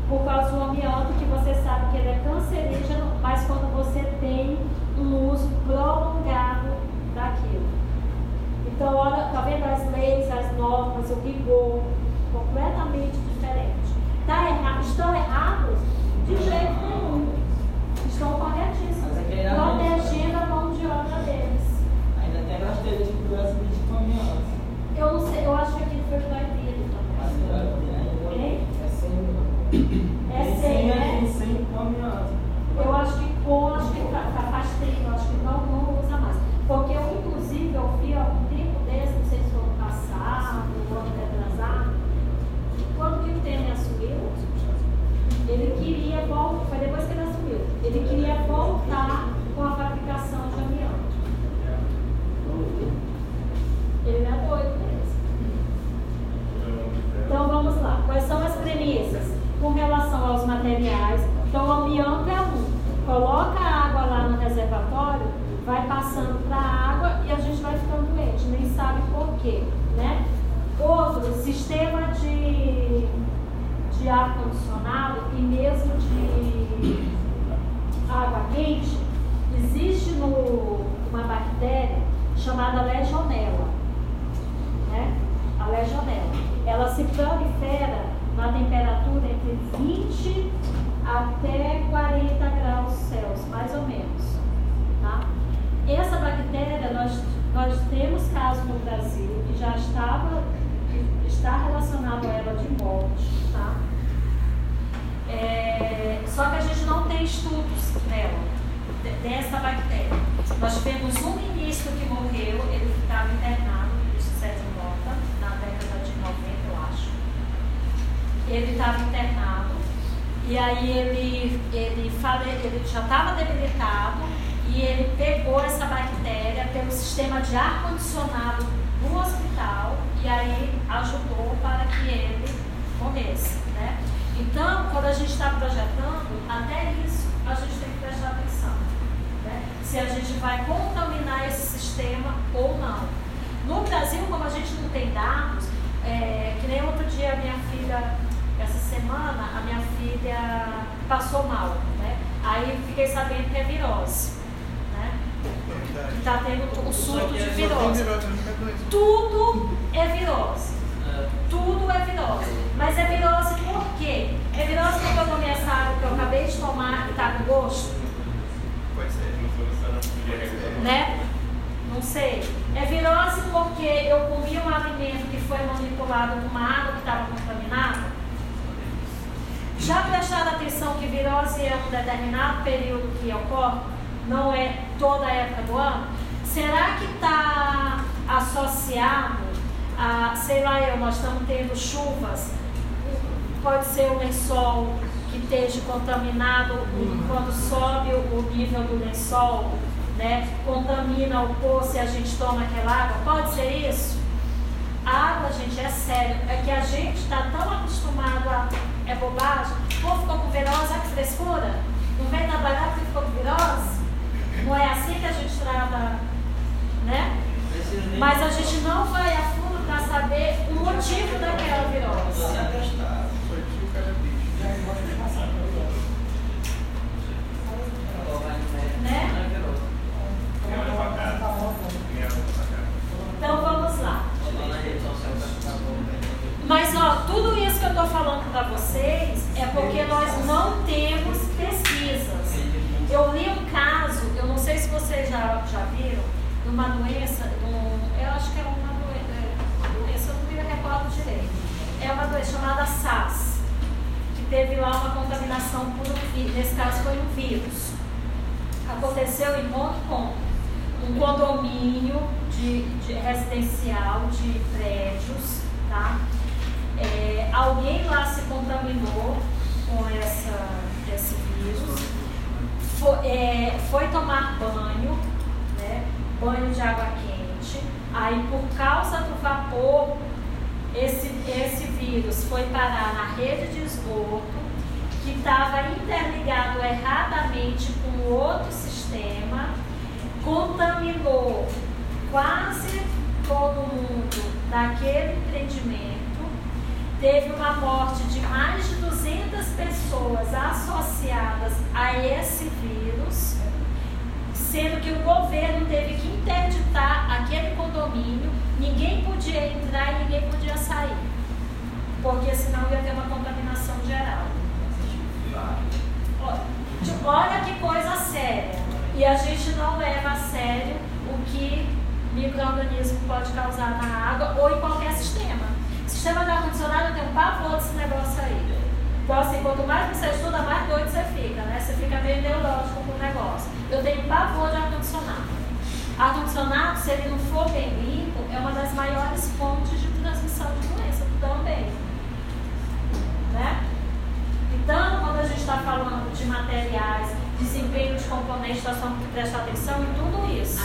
Por causa do amianto, que você sabe que ele é cancerígeno, mas quando você tem um uso prolongado daquilo. Então, olha, tá vendo as leis, as normas, o rigor, completamente diferente. Tá erra estão errados? De jeito nenhum. Estão corretíssimos. É Protegendo a mão de obra deles. Ainda tem aquelas telhas de segurança de caminhão. Eu não sei, eu acho que aquilo foi proibido Mas também. Hein? é sem. É sem, né? Tem sem caminhão. Eu acho que com, acho que fa- fa- faz tempo, acho que não, não usa mais. Porque eu, inclusive, eu vi algum tempo desse, não sei se foi ano passado, ou ano retrasado, que quando que o Temer assumiu, ele queria voltar, foi depois que ele assumiu, ele queria voltar com a fabricação de amianto. Ele não é doido mesmo. Então vamos lá. Quais são as premissas? Com relação aos materiais, então o amianto é um. Coloca a água lá no reservatório, vai passando para a água e a gente vai ficando doente, nem sabe por quê, né? Outro, sistema de, de ar condicionado e mesmo de água quente, existe no, uma bactéria chamada legionela né? A legionela. Ela se prolifera na temperatura entre 20 até 40 graus Celsius, mais ou menos. Tá? Essa bactéria, nós, nós temos caso no Brasil que já estava, está relacionado a ela de morte. Tá? É, só que a gente não tem estudos nela, de- dessa bactéria. Nós tivemos um ministro que morreu, ele ficava internado, o ministro Sérgio Mota, na década de 90, eu acho. Ele estava internado, e aí ele, ele, fale, ele já estava debilitado, e ele pegou essa bactéria pelo sistema de ar-condicionado do hospital, e aí ajudou para que ele morresse. Né? Então, quando a gente está projetando, até isso a gente tem que prestar atenção. né? Se a gente vai contaminar esse sistema ou não. No Brasil, como a gente não tem dados, é, que nem outro dia a minha filha, essa semana, a minha filha passou mal. Né? Aí fiquei sabendo que é virose. Que está tendo um surto de virose. Tudo é virose. Tudo é virose. Mas é virose por quê? É virose porque eu tomei essa água que eu acabei de tomar e está com gosto? Né? Não sei. É virose porque eu comi um alimento que foi manipulado com uma água que estava contaminada? Já prestaram atenção que virose é um determinado período que ocorre? Não é toda a época do ano? Será que está associado a, sei lá eu, nós estamos tendo chuvas, pode ser o lençol que esteja contaminado quando sobe o, nível do lençol, né? Contamina o poço e a gente toma aquela água, pode ser isso? A água, gente, é sério, é que a gente está tão acostumado a. É bobagem. O povo ficou com virose, olha que frescura. Não vem trabalhar porque ficou com virose? Não é assim que a gente trata, né? Mas a gente não vai a fundo para saber o motivo daquela virose. Né? Então vamos lá. Mas ó, tudo isso que eu estou falando para vocês é porque nós não temos pesquisas. Eu li um caso, eu não sei se vocês já, já viram, de uma doença, um- eu acho que é uma doença, uma doença, eu não me recordo direito. É uma doença chamada SARS, que teve lá uma contaminação por um vírus, nesse caso foi um vírus. Aconteceu em ponto com um condomínio de, de residencial de prédios, tá? É, alguém lá se contaminou com essa, esse vírus, foi, é, foi tomar banho, né? banho de água quente, aí por causa do vapor, esse, esse vírus foi parar na rede de esgoto, que estava interligado erradamente com outro sistema, contaminou quase todo mundo daquele empreendimento, teve uma morte de mais de 200 pessoas associadas a esse vírus, sendo que o governo teve que interditar aquele condomínio, ninguém podia entrar e ninguém podia sair, porque senão ia ter uma contaminação geral. Olha que coisa séria. E a gente não leva a sério o que microorganismo pode causar na água ou em qualquer sistema. Sistema de ar-condicionado, tenho um pavor desse negócio aí. Então, assim, quanto mais você estuda, mais doido você fica, né? Você fica meio neurótico com o negócio. Eu tenho pavor de ar-condicionado. Ar-condicionado, se ele não for bem limpo, é uma das maiores fontes de transmissão de doença também. Né? Então, quando a gente está falando de materiais, desempenho de componentes, nós temos que prestar atenção em tudo isso.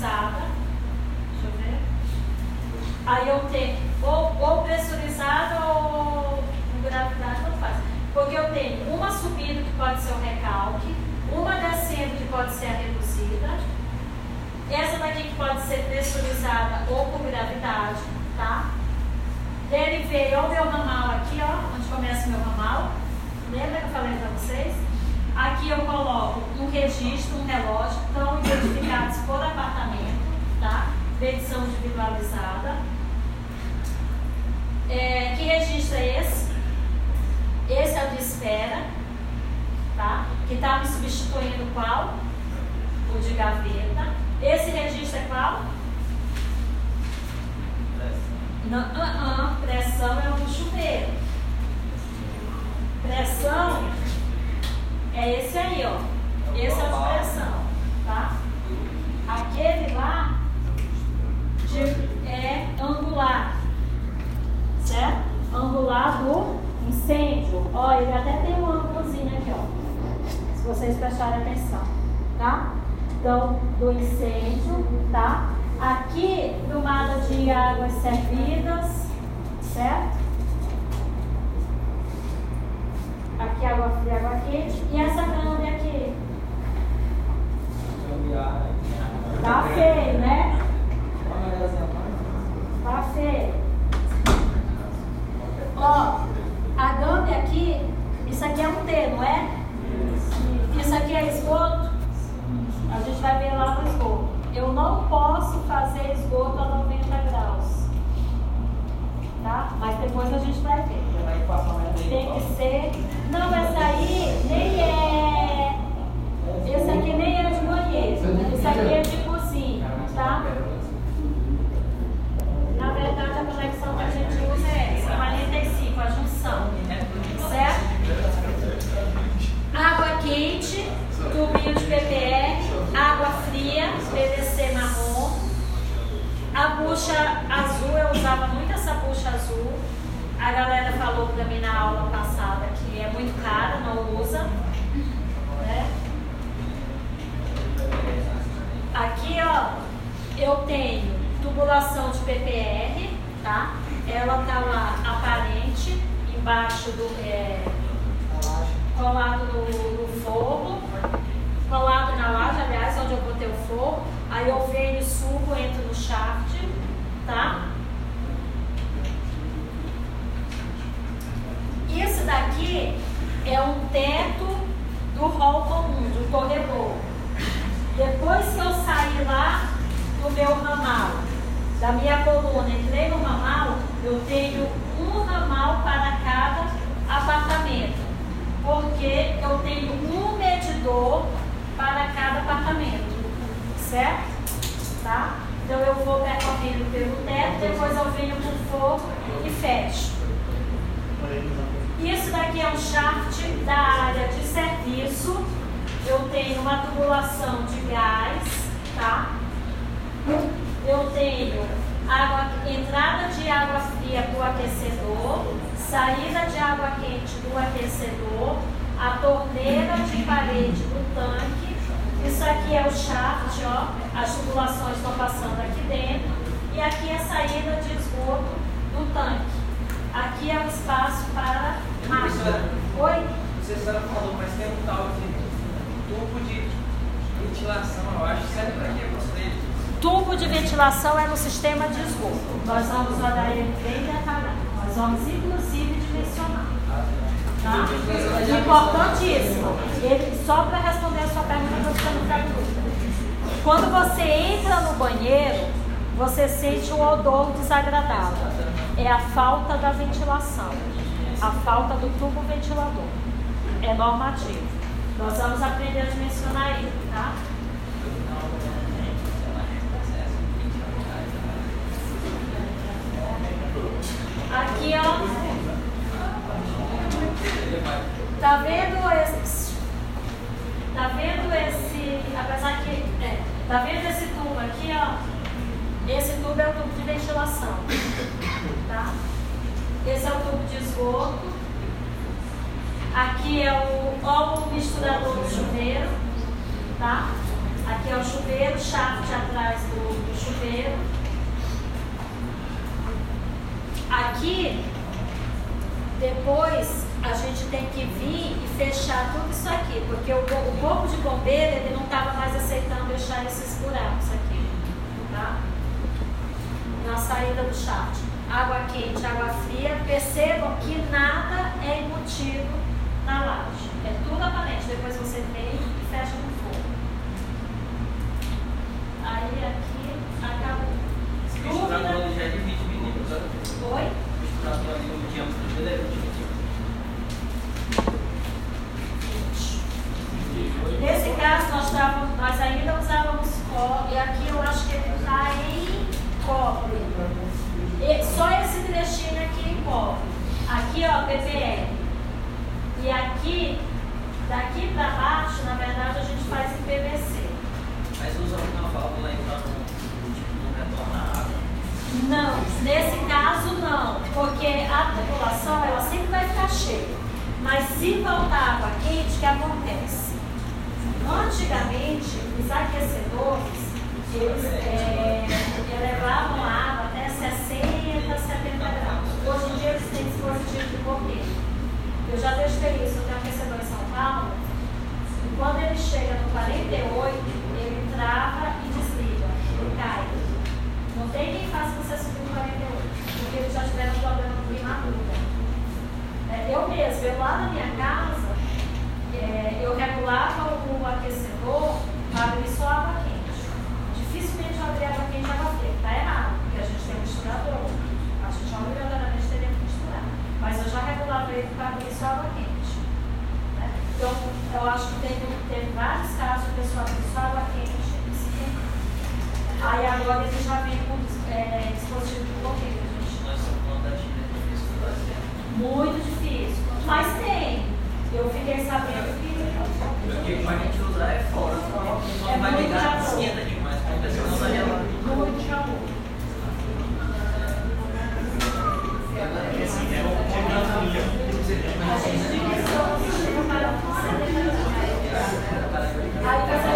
Pressurizada, deixa eu ver. Aí eu tenho ou, ou pressurizada ou gravidade, não faz. Porque eu tenho uma subindo que pode ser o recalque, uma descendo que pode ser a reduzida, essa daqui que pode ser pressurizada ou por gravidade, tá? Derivei o meu ramal aqui, ó, onde começa o meu ramal. Lembra que eu falei para vocês? Aqui eu coloco um registro, um relógio, estão identificados por apartamento, tá? Medição individualizada. É, que registro é esse? Esse é o de espera, tá? Que está me substituindo qual? O de gaveta. Esse registro é qual? Não, uh -uh, pressão é um chuveiro. Pressão é esse aí, ó. Esse é o pressão, tá? Aquele lá de, é angular, certo? Angular do incêndio. Ó, ele até tem um ângulozinho aqui, ó. Se vocês prestarem atenção, tá? Então, do incêndio, tá? Aqui, tomada de águas servidas, certo? Aqui água fria, água quente. E essa grande aqui? Tá feio, né? Tá feio. Ó, a gambe aqui, isso aqui é um T, não é? Isso aqui é esgoto? A gente vai ver lá no esgoto. Eu não posso fazer esgoto a 90 graus. Tá? Mas depois a gente vai ver. Tem que ser. Não, essa aí nem é. Esse aqui nem é de banheiro. Esse aqui é de cozinha. Tá? Na verdade, a conexão que a gente usa é essa: 45, a junção. Certo? Água quente, tubinho de PPR água fria, PVC. A bucha azul, eu usava muito essa bucha azul. A galera falou para mim na aula passada que é muito cara, não usa. Né? Aqui, ó, eu tenho tubulação de PPR, tá? Ela tá lá aparente, embaixo do. É, colado no, no forro colado na laje, aliás, onde eu botei o fogo. Aí eu venho, subo, entro no shaft, tá? Isso daqui é um teto do hall comum, do corredor. Depois que eu sair lá do meu ramal, da minha coluna, entrei no ramal, eu tenho um ramal para cada apartamento. Porque eu tenho um medidor para cada apartamento, certo? Tá? Então eu vou percorrendo pelo teto, depois eu venho o fogo e fecho. Isso daqui é um shaft da área de serviço. Eu tenho uma tubulação de gás, tá? Eu tenho água, entrada de água fria para o aquecedor, saída de água quente do aquecedor, a torneira de parede do tanque isso aqui é o shaft, ó. As tubulações estão passando aqui dentro. E aqui é a saída de esgoto do tanque. Aqui é o espaço para máquina. Oi? Você senhora falou, mas tem um tal de tubo de ventilação, eu acho. Serve para quê? Gostei. Tubo de ventilação é no sistema de esgoto. Nós vamos olhar ele bem detalhado. Nós vamos inclusive dimensionar. Tá? Importantíssimo. Ele, só para responder a sua pergunta, você não. Quando você entra no banheiro, você sente um odor desagradável. É a falta da ventilação. a falta do tubo ventilador. É normativo. Nós vamos aprender a dimensionar ele, tá? Aqui, ó. Tá vendo esse? Tá vendo esse? Apesar que. É, tá vendo esse tubo aqui, ó? Esse tubo é o tubo de ventilação. Tá? Esse é o tubo de esgoto. Aqui é o, ó, o misturador do chuveiro. Tá? Aqui é o chuveiro, shaft atrás do, do chuveiro. Aqui, depois, a gente tem que vir e fechar tudo isso aqui, porque o, o corpo de bombeiro ele não estava mais aceitando deixar esses buracos aqui, tá? Na saída do shaft. Água quente, água fria. Percebam que nada é embutido na laje. É tudo aparente. Depois você vem e fecha no fogo. Aí aqui acabou. Dúvida? é de 20 milímetros. Oi? Misturado ali no diâmetro dele é 20 milímetros. Nesse caso, nós, távamos, nós ainda usávamos cobre, e aqui eu acho que ele está em cobre. E só esse trechinho aqui em cobre. Aqui, ó, PPL. E aqui, daqui para baixo, na verdade, a gente faz em PVC. Mas usa uma válvula então, tipo, não retorna a água. Não, nesse caso não, porque a tubulação ela sempre vai ficar cheia. Mas se voltar água quente, o que acontece? Antigamente, os aquecedores, eles é, elevavam a água até 60, 70 graus. Hoje em dia eles têm dispositivo de bombeiro. Eu já testei isso, eu tenho aquecedor em São Paulo. E quando ele chega no 48, ele trava e desliga, ele cai. Não tem quem faça você subir no 48, porque eles já tiveram problema com queimadura. É, eu mesmo, eu lá na minha casa, é, eu regulava o aquecedor para abrir só água quente. Dificilmente eu abri água quente e água fria. Está errado, porque a gente tem um misturador. A gente obrigatoriamente teria que misturar. Mas eu já regulava ele para abrir só água quente. Né? Então, eu acho que teve, teve vários casos de pessoa abrir só água quente e se queimar. Aí agora ele já vem com é, dispositivo de bloqueio. é difícil fazer. Muito difícil. Mas tem. Eu fiquei sabendo que. Porque pra gente usar é fora. É Não vai ligar, esquenta demais. Porque senão vai levar. Muito. A a assistir para Aí você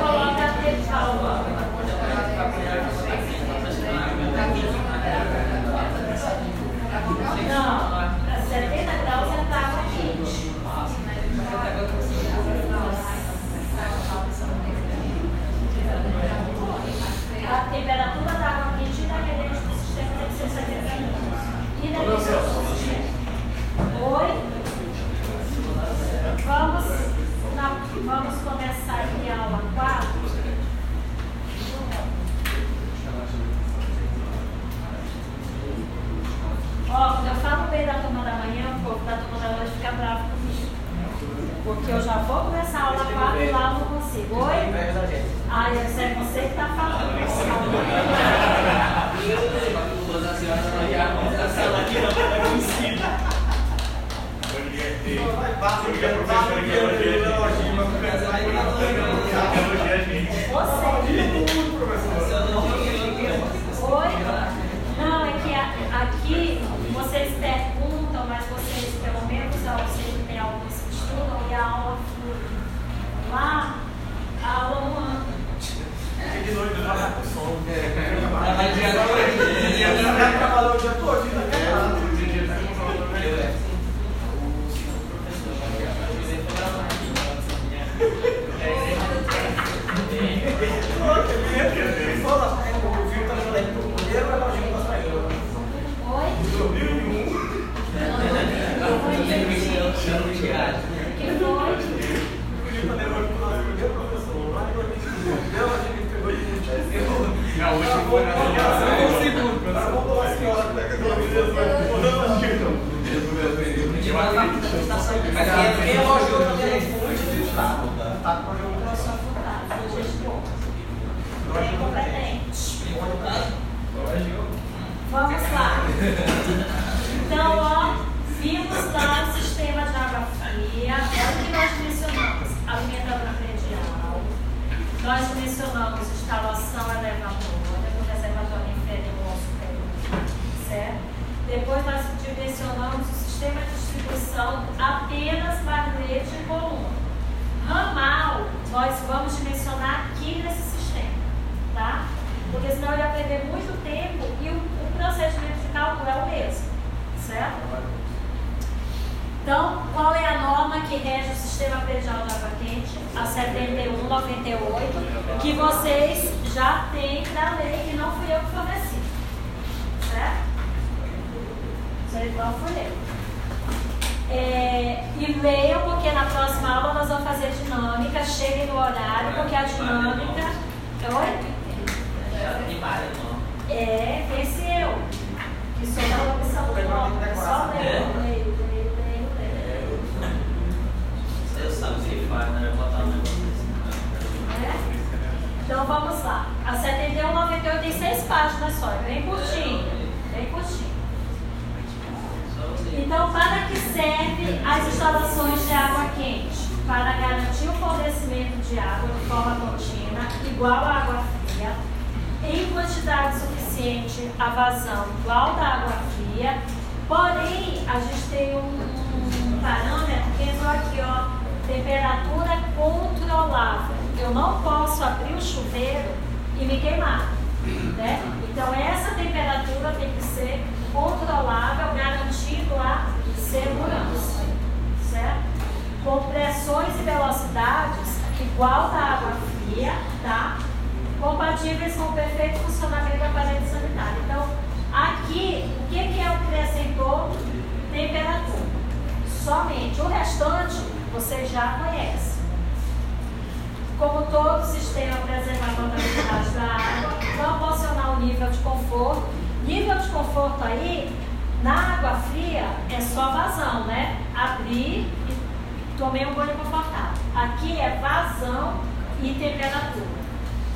Nível de conforto aí, na água fria, é só vazão, né? Abrir e tomei um banho confortável. Aqui é vazão e temperatura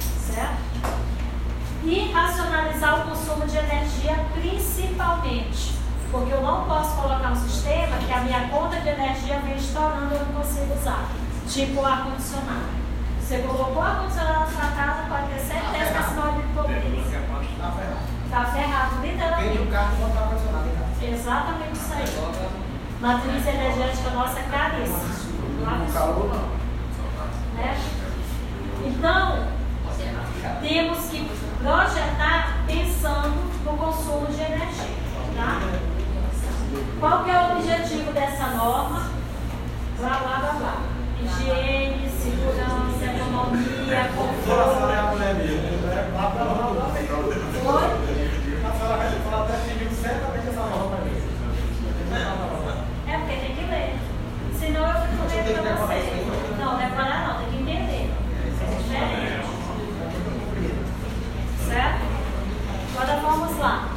certo? E racionalizar o consumo de energia principalmente. Porque eu não posso colocar um sistema que a minha conta de energia vem estourando e eu não consigo usar. Tipo o ar-condicionado. Você colocou ar-condicionado na sua casa, pode ter certeza que esse nome de pobreza. Tá ferrado. Está ferrado, Vende literalmente. o carro e botar ar-condicionado em casa. Exatamente isso aí. Matriz energética nossa é caríssima. Um O calor não. né? Então, temos que projetar pensando no consumo de energia. Tá? Qual que é o objetivo dessa norma? Blá, blá, blá, blá. Higiene, segurança, economia, é a conforto. mulher mesmo. Lá pra lá, lá pra Oi? A senhora vai falar até pediu certamente essa norma pra mim. É porque tem que ler. Senão eu fico lendo pra vocês. Não, decorar não, tem que entender. É. Certo? Agora vamos lá.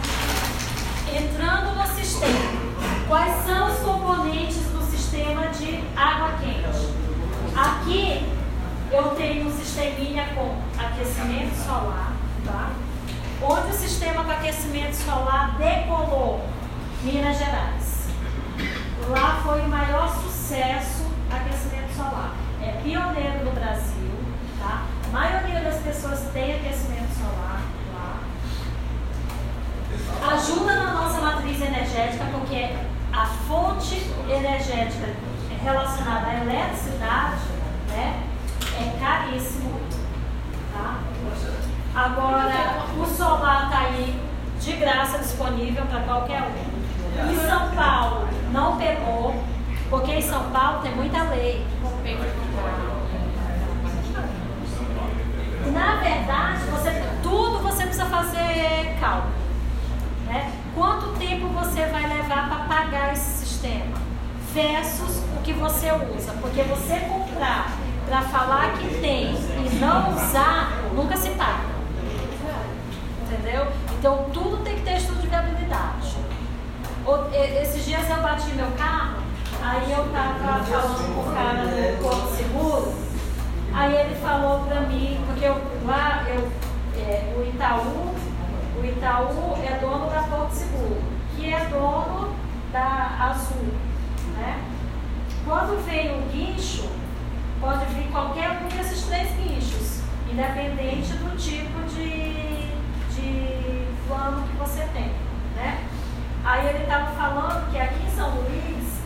Entrando no sistema. Quais são os componentes do sistema de água quente? Aqui eu tenho um sisteminha com aquecimento solar, tá? Onde o sistema com aquecimento solar decolou? Minas Gerais. Lá foi o maior sucesso aquecimento solar. É pioneiro no Brasil, tá? A maioria das pessoas tem aquecimento solar lá. Ajuda na nossa matriz energética, porque a fonte energética relacionada à eletricidade né, é caríssimo. Tá? Agora, o solar está aí de graça disponível para qualquer um. Em São Paulo não pegou, porque em São Paulo tem muita lei. Na verdade, você, tudo você precisa fazer cálculo. Né? Quanto tempo você vai levar para pagar esse sistema? Versus o que você usa. Porque você comprar para falar que tem e não usar, nunca se paga. Entendeu? Então tudo tem que ter estudo de viabilidade. Esses dias eu bati meu carro Aí eu tava falando com o cara do Porto Seguro, aí ele falou pra mim, porque eu, lá eu, é, o Itaú, o Itaú é dono da Porto Seguro, que é dono da Azul, né? Quando vem o guincho, pode vir qualquer um desses três guinchos, independente do tipo de, de plano que você tem, né? Aí ele estava falando que aqui em São Luís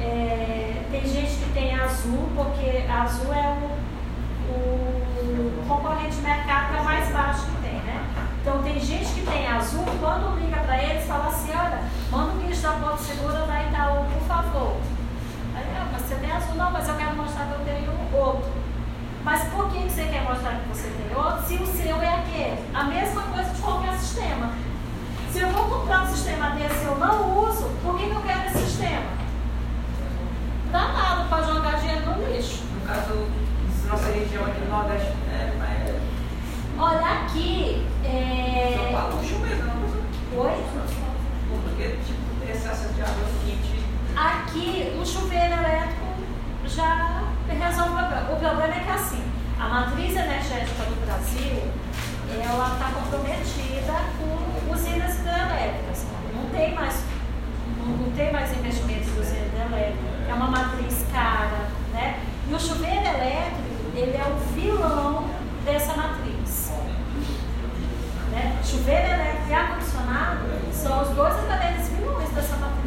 é, tem gente que tem azul, porque azul é o, o concorrente de mercado é mais baixo que tem, né? Então tem gente que tem azul, quando liga para eles, fala assim, olha, manda um guincho da Porto Segura da Itaú, por favor. Aí, ah, mas você tem azul? Não, mas eu quero mostrar que eu tenho outro. Mas por que você quer mostrar que você tem outro se o seu é aquele? A mesma coisa de qualquer sistema. Se eu vou comprar um sistema desse e eu não uso, por que, que eu quero esse sistema? Dá nada para jogar dinheiro no lixo. No caso, nossa região aqui no Nordeste, é, mas... Olha, aqui. É... São Paulo, chuveiro, não Oi? Porque, tipo, tem esse acesso de água quente. Aqui, o chuveiro elétrico já resolve o problema. O problema é que, assim, a matriz energética do Brasil, ela está comprometida com usinas hidrelétricas. Não tem mais, não, tem mais investimentos em usina hidrelétrica. É uma matriz cara, né? E o chuveiro elétrico, ele é o vilão dessa matriz. Né? Chuveiro elétrico e ar-condicionado são os dois verdadeiros vilões dessa matriz.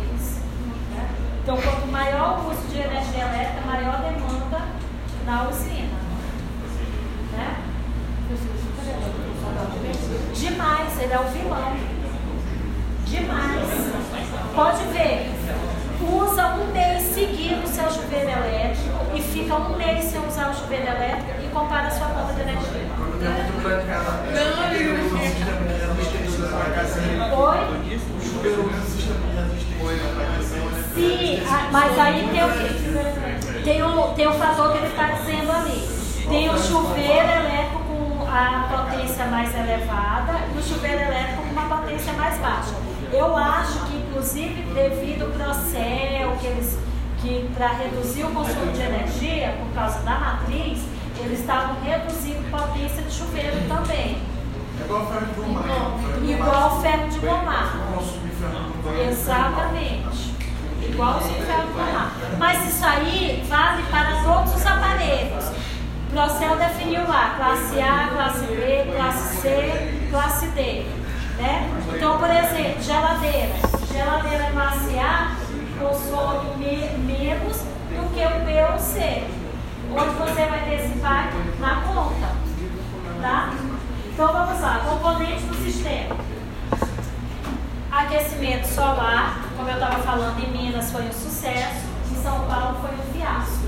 Então, quanto maior o uso de energia elétrica, maior a demanda na usina. Né? Demais, ele é o vilão. Demais. Pode ver, usa um mês seguido o seu chuveiro elétrico e fica um mês sem usar o chuveiro elétrico e compara a sua conta de energia. Não, amigo, Oi? Sim, ah, mas aí tem o? Tem o, tem o fator que ele está dizendo ali. Tem o chuveiro elétrico com a potência mais elevada e o chuveiro elétrico com uma potência mais baixa. Eu acho que, inclusive, devido ao Procel, que eles que para reduzir o consumo de energia por causa da matriz, eles estavam reduzindo potência de chuveiro também. É igual ferro de gomar. Igual gomar. Consumir ferro de gomar. Exatamente. Igual o gomar. Mas isso aí vale para todos os aparelhos. O Procel definiu lá, classe A, classe B, classe C, classe D. Né? Então, por exemplo, geladeira. Geladeira classe A consome me- menos do que o B ou o C. Onde você vai ter esse impacto? Na conta. Tá? Então vamos lá, componentes do sistema. Aquecimento solar, como eu estava falando, em Minas foi um sucesso, em São Paulo foi um fiasco.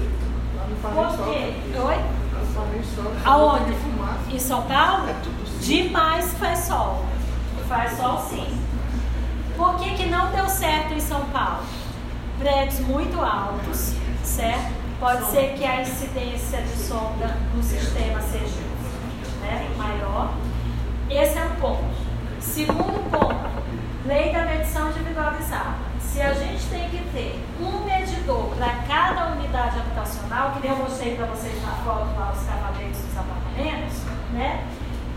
Por quê? Oi? Aonde? Em São Paulo? Demais faz sol. Faz sol sim. Por que, que não deu certo em São Paulo? Prédios muito altos, certo? Pode ser que a incidência de sombra no sistema seja né, maior. Esse é um ponto. Segundo ponto, lei da medição individualizada. Se a gente tem que ter um medidor para cada unidade habitacional, que eu mostrei para vocês na foto lá, os cavaletes dos apartamentos, né?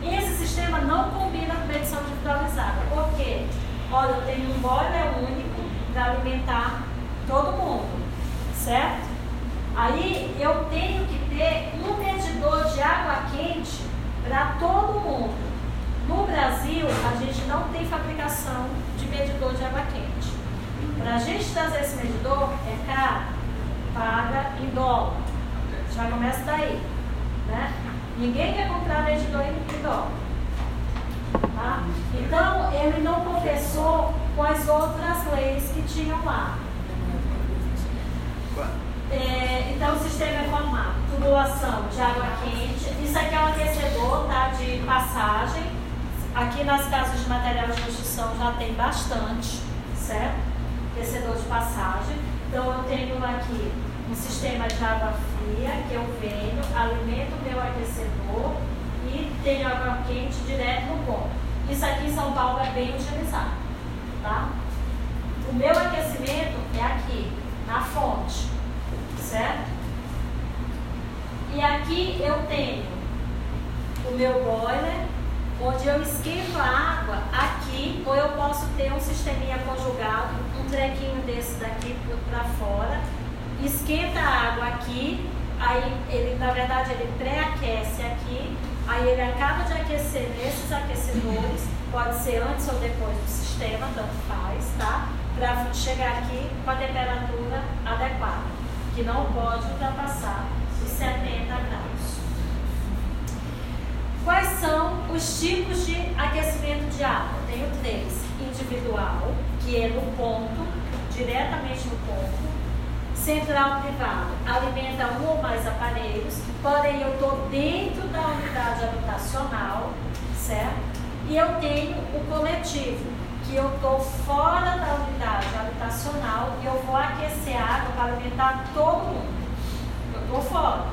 Esse sistema não combina com medição individualizada. Por quê? Olha, eu tenho um boiler único para alimentar todo mundo, certo? Aí eu tenho que ter um medidor de água quente para todo mundo. No Brasil, a gente não tem fabricação de medidor de água quente. Para a gente trazer esse medidor, é caro, paga em dólar. Já começa daí. Né? Ninguém quer comprar medidor em dólar. Tá? Então, ele não conversou com as outras leis que tinham lá. É, então o sistema é formado, tubulação de água quente. Isso aqui é um aquecedor tá, de passagem. Aqui nas casas de material de construção já tem bastante, certo? Aquecedor de passagem. Então eu tenho aqui um sistema de água fria que eu venho, alimento meu aquecedor e tenho água quente direto no ponto. Isso aqui em São Paulo é bem utilizado, tá? O meu aquecimento é aqui, na fonte, certo? E aqui eu tenho o meu boiler, onde eu esquento a água aqui, ou eu posso ter um sisteminha conjugado, um trequinho desse daqui para fora, esquenta a água aqui, aí ele, na verdade, ele pré-aquece aqui, aí ele acaba de aquecer nesses aquecedores, pode ser antes ou depois do sistema, tanto faz, tá? Para chegar aqui com a temperatura adequada, que não pode ultrapassar os 70 graus. Quais são os tipos de aquecimento de água? Tenho três: individual, que é no ponto, diretamente no ponto. Central privado, alimenta um ou mais aparelhos, porém eu estou dentro da unidade habitacional, certo? E eu tenho o coletivo, que eu estou fora da unidade habitacional e eu vou aquecer a água para alimentar todo mundo. Eu estou fora.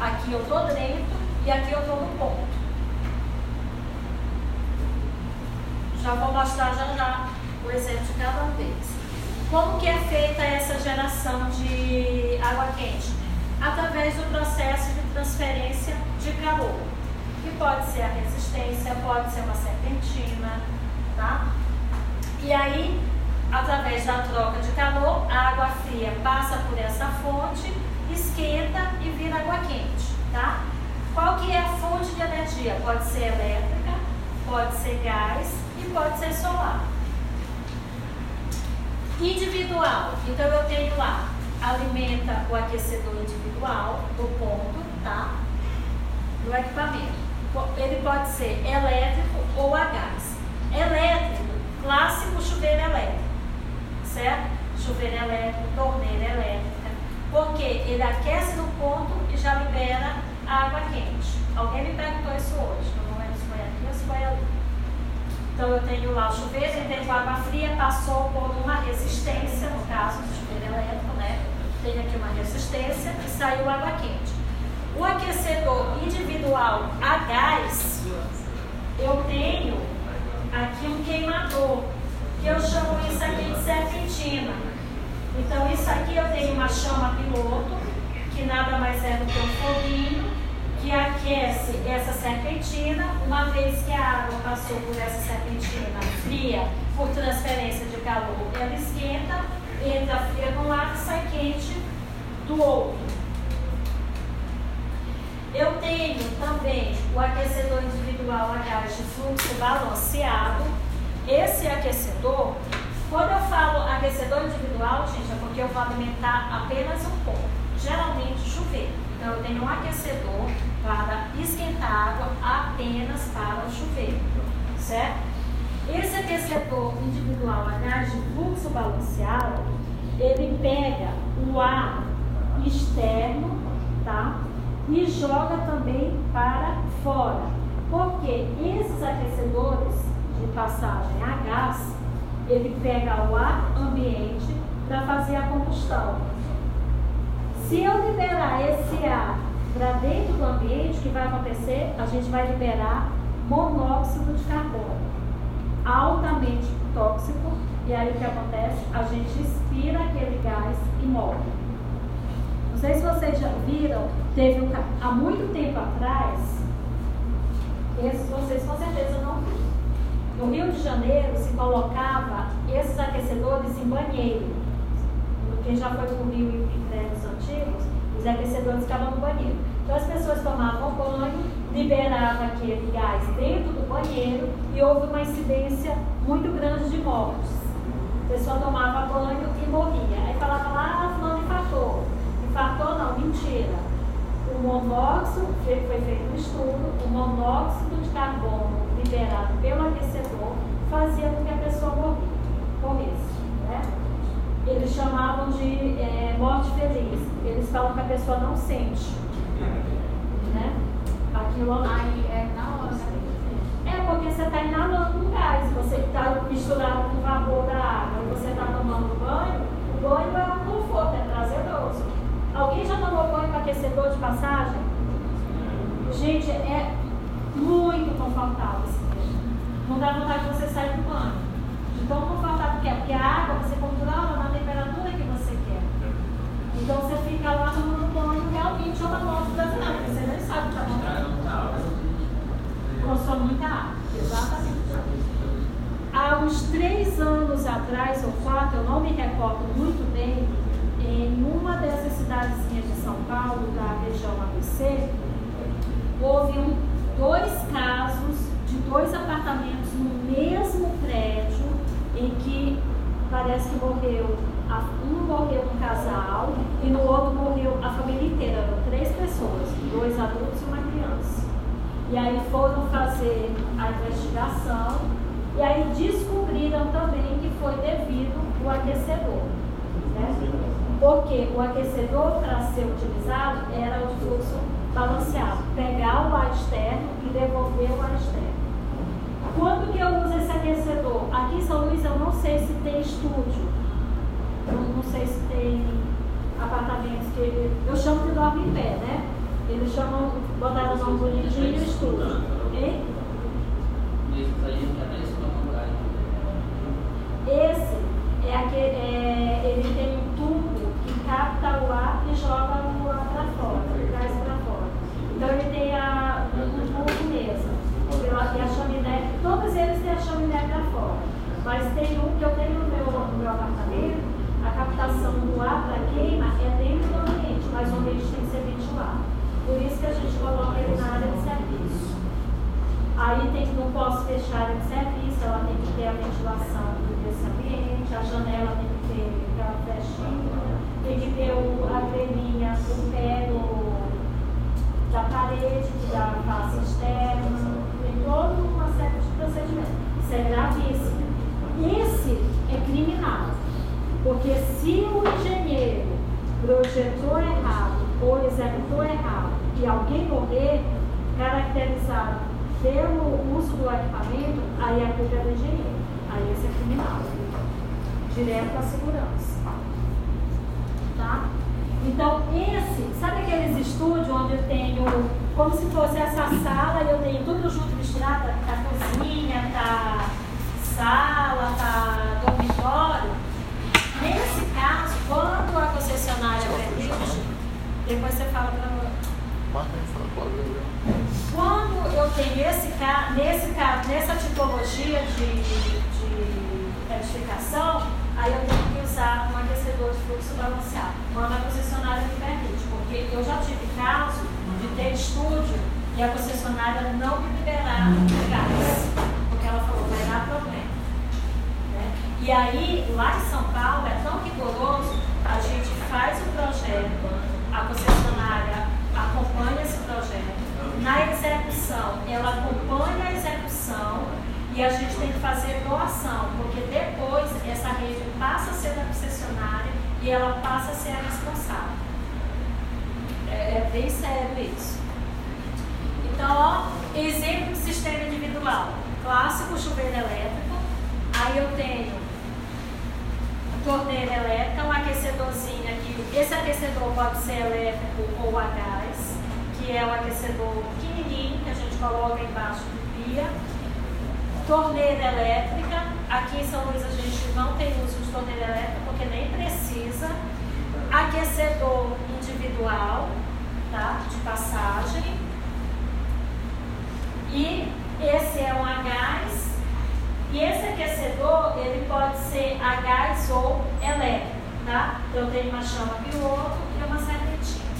Aqui eu estou dentro e aqui eu estou no ponto. Já vou mostrar já já o exemplo de cada deles. Como que é feita essa geração de água quente? Através do processo de transferência de calor, que pode ser a resistência, pode ser uma serpentina, tá? E aí, através da troca de calor, a água fria passa por essa fonte, esquenta e vira água quente, tá? Qual que é a fonte de energia? Pode ser elétrica, pode ser gás, pode ser solar. Individual. Então eu tenho lá, alimenta o aquecedor individual do ponto, tá? Do equipamento. Ele pode ser elétrico ou a gás. Elétrico, clássico chuveiro elétrico, certo? Chuveiro elétrico, torneira elétrica. Porque ele aquece no ponto e já libera água quente. Alguém me perguntou isso hoje, não lembro se foi aqui ou se foi ali. Então eu tenho lá o chuveiro, eu tenho água fria, passou por uma resistência, no caso do chuveiro elétrico, né? Tem aqui uma resistência e saiu água quente. O aquecedor individual a gás, eu tenho aqui um queimador, que eu chamo isso aqui de serpentina. Então isso aqui eu tenho uma chama piloto, que nada mais é do que um foguinho, que aquece essa serpentina, uma vez que a água passou por essa serpentina fria, por transferência de calor, ela esquenta, entra fria no lado e sai quente do outro. Eu tenho também o aquecedor individual a gás de fluxo balanceado. Esse aquecedor, quando eu falo aquecedor individual, gente, é porque eu vou alimentar apenas um ponto, geralmente chuveiro. Então eu tenho um aquecedor para esquentar água apenas para o chuveiro, certo? Esse aquecedor individual a gás de fluxo balanceado, ele pega o ar externo, tá? E joga também para fora. Porque esses aquecedores de passagem a gás, ele pega o ar ambiente para fazer a combustão. Se eu liberar esse ar para dentro do ambiente, o que vai acontecer? A gente vai liberar monóxido de carbono, altamente tóxico, e aí o que acontece? A gente expira aquele gás e morre. Não sei se vocês já viram, teve um, há muito tempo atrás, esses vocês com certeza não viram. No Rio de Janeiro se colocava esses aquecedores em banheiro. Quem já foi para o Rio em prédios antigos, os aquecedores ficavam no banheiro. Então as pessoas tomavam banho, liberavam aquele gás dentro do banheiro e houve uma incidência muito grande de mortes. A pessoa tomava banho e morria. Aí falava lá, ah, fulano infartou. Infartou não, mentira. O monóxido, foi feito um estudo, o monóxido de carbono liberado pelo aquecedor fazia com que a pessoa morria, morresse. Né? Eles chamavam de é, morte feliz eles falam que a pessoa não sente. Né? Aquilo ali é na hora. É porque você está inalando um gás, você está misturado com o vapor da água e você está tomando banho, o banho é um conforto, é prazeroso. Alguém já tomou banho com aquecedor de passagem? Gente, é muito confortável esse. Não dá vontade de você sair do banho. De tão confortável que é, porque a água você então você fica lá no monopólio realmente uma moto brasileira, porque você nem sabe o que está. Consome muita água, exatamente. Há uns três anos atrás, ou quatro, eu não me recordo muito bem, em uma dessas cidadezinhas de São Paulo, da região ABC, houve um, dois casos de dois apartamentos no mesmo prédio em que parece que morreu um morreu um casal e no outro morreu a família inteira, eram três pessoas, dois adultos e uma criança. E aí foram fazer a investigação e aí descobriram também que foi devido o aquecedor. Né? Porque o aquecedor para ser utilizado era o fluxo balanceado, pegar o ar externo e devolver o ar externo. Quando que eu uso esse aquecedor? Aqui em São Luís eu não sei se tem estúdio. Eu não sei se tem apartamentos que ele, eu chamo de dorme em pé, né? Eles chamam, botaram o nome bonitinho estúdio. Hein? Esse é aquele, é, ele tem um tubo que capta o ar e joga o ar para fora, traz para fora. Então ele tem a, um tubo mesmo e a chaminé, todos eles têm a chaminé para fora. Mas tem um que eu tenho no meu, no meu apartamento, a captação do ar para queima é dentro do ambiente, mas o ambiente tem que ser ventilado. Por isso que a gente coloca ele na área de serviço. Aí tem que não posso fechar a área de serviço, ela tem que ter a ventilação desse ambiente, a janela tem que ter aquela flechinha, tem que ter o, a grelinha, o pé do, da parede, que dá a face externa toda uma série de procedimentos. Isso é gravíssimo. Esse é criminal. Porque se o engenheiro projetou errado ou executou errado e alguém morrer, caracterizado pelo uso do equipamento, aí a culpa é do engenheiro. Aí esse é criminal. Direto à segurança. Tá? Então, esse, sabe aqueles estúdios onde eu tenho como se fosse essa sala e eu tenho tudo junto misturado, tá cozinha, tá sala, tá dormitório. Nesse caso, quando a concessionária permite, depois você fala para quando eu tenho esse nesse caso, nessa tipologia de, de edificação, aí eu tenho que usar um aquecedor de fluxo balanceado. Quando a concessionária me permite, porque eu já tive caso de ter estúdio e a concessionária não me liberar gás, porque ela falou, vai dar problema. E aí, lá em São Paulo, é tão rigoroso, a gente faz o projeto, a concessionária acompanha esse projeto, na execução, ela acompanha a execução e a gente tem que fazer doação, porque depois essa rede passa a ser da concessionária e ela passa a ser a responsável. É, é bem sério isso. Então, ó, exemplo de sistema individual. Clássico chuveiro elétrico. Aí eu tenho torneira elétrica, um aquecedorzinho aqui. Esse aquecedor pode ser elétrico ou a gás, que é um aquecedor pequenininho que a gente coloca embaixo do pia. Torneira elétrica. Aqui em São Luís a gente não tem uso de torneira elétrica porque nem precisa. Aquecedor individual, tá? De passagem. E esse é um a gás. E esse aquecedor, ele pode ser a gás ou elétrico, tá? Então tem uma chama piloto e uma serpentina.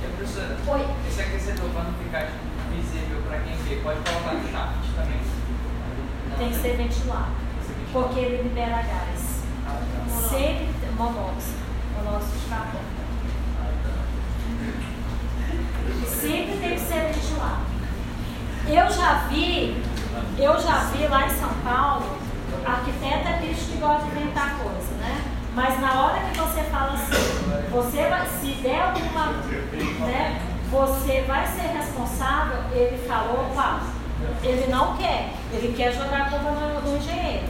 E a professora, Oi. esse aquecedor, para não ficar visível para quem vê, pode colocar no shaft também? Tem que ser ventilado, porque ele libera gás. Ah, tá. Sempre monóxido, monóxido de carbono. Sempre tem que ser ventilado. Eu já vi, eu já vi lá em São Paulo, arquiteto é bicho que gosta de inventar coisa, né? Mas na hora que você fala assim, você vai, se der alguma, né, você vai ser responsável, ele falou, opa, ele não quer, ele quer jogar a culpa no, no engenheiro.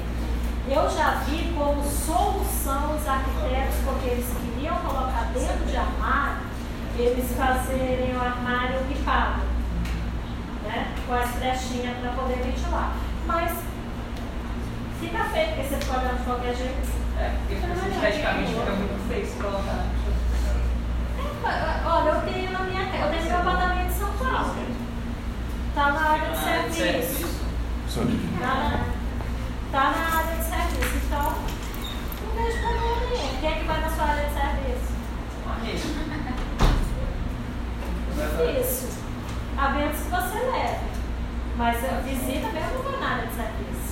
Eu já vi como solução os arquitetos, porque eles queriam colocar dentro de armário, eles fazerem o armário pipado, né? Com as flechinhas para poder ventilar. Mas fica feio, porque você pode de qualquer jeito. É, porque esteticamente fica muito feio se colocar. Olha, eu tenho na minha casa, eu tenho meu apartamento em São Paulo. Está na área de serviço. Está tá na área de serviço. Então, não vejo problema nenhum. Quem é que vai na sua área de serviço? Difícil. A menos que você leve. Mas a visita mesmo não vai na área de serviço.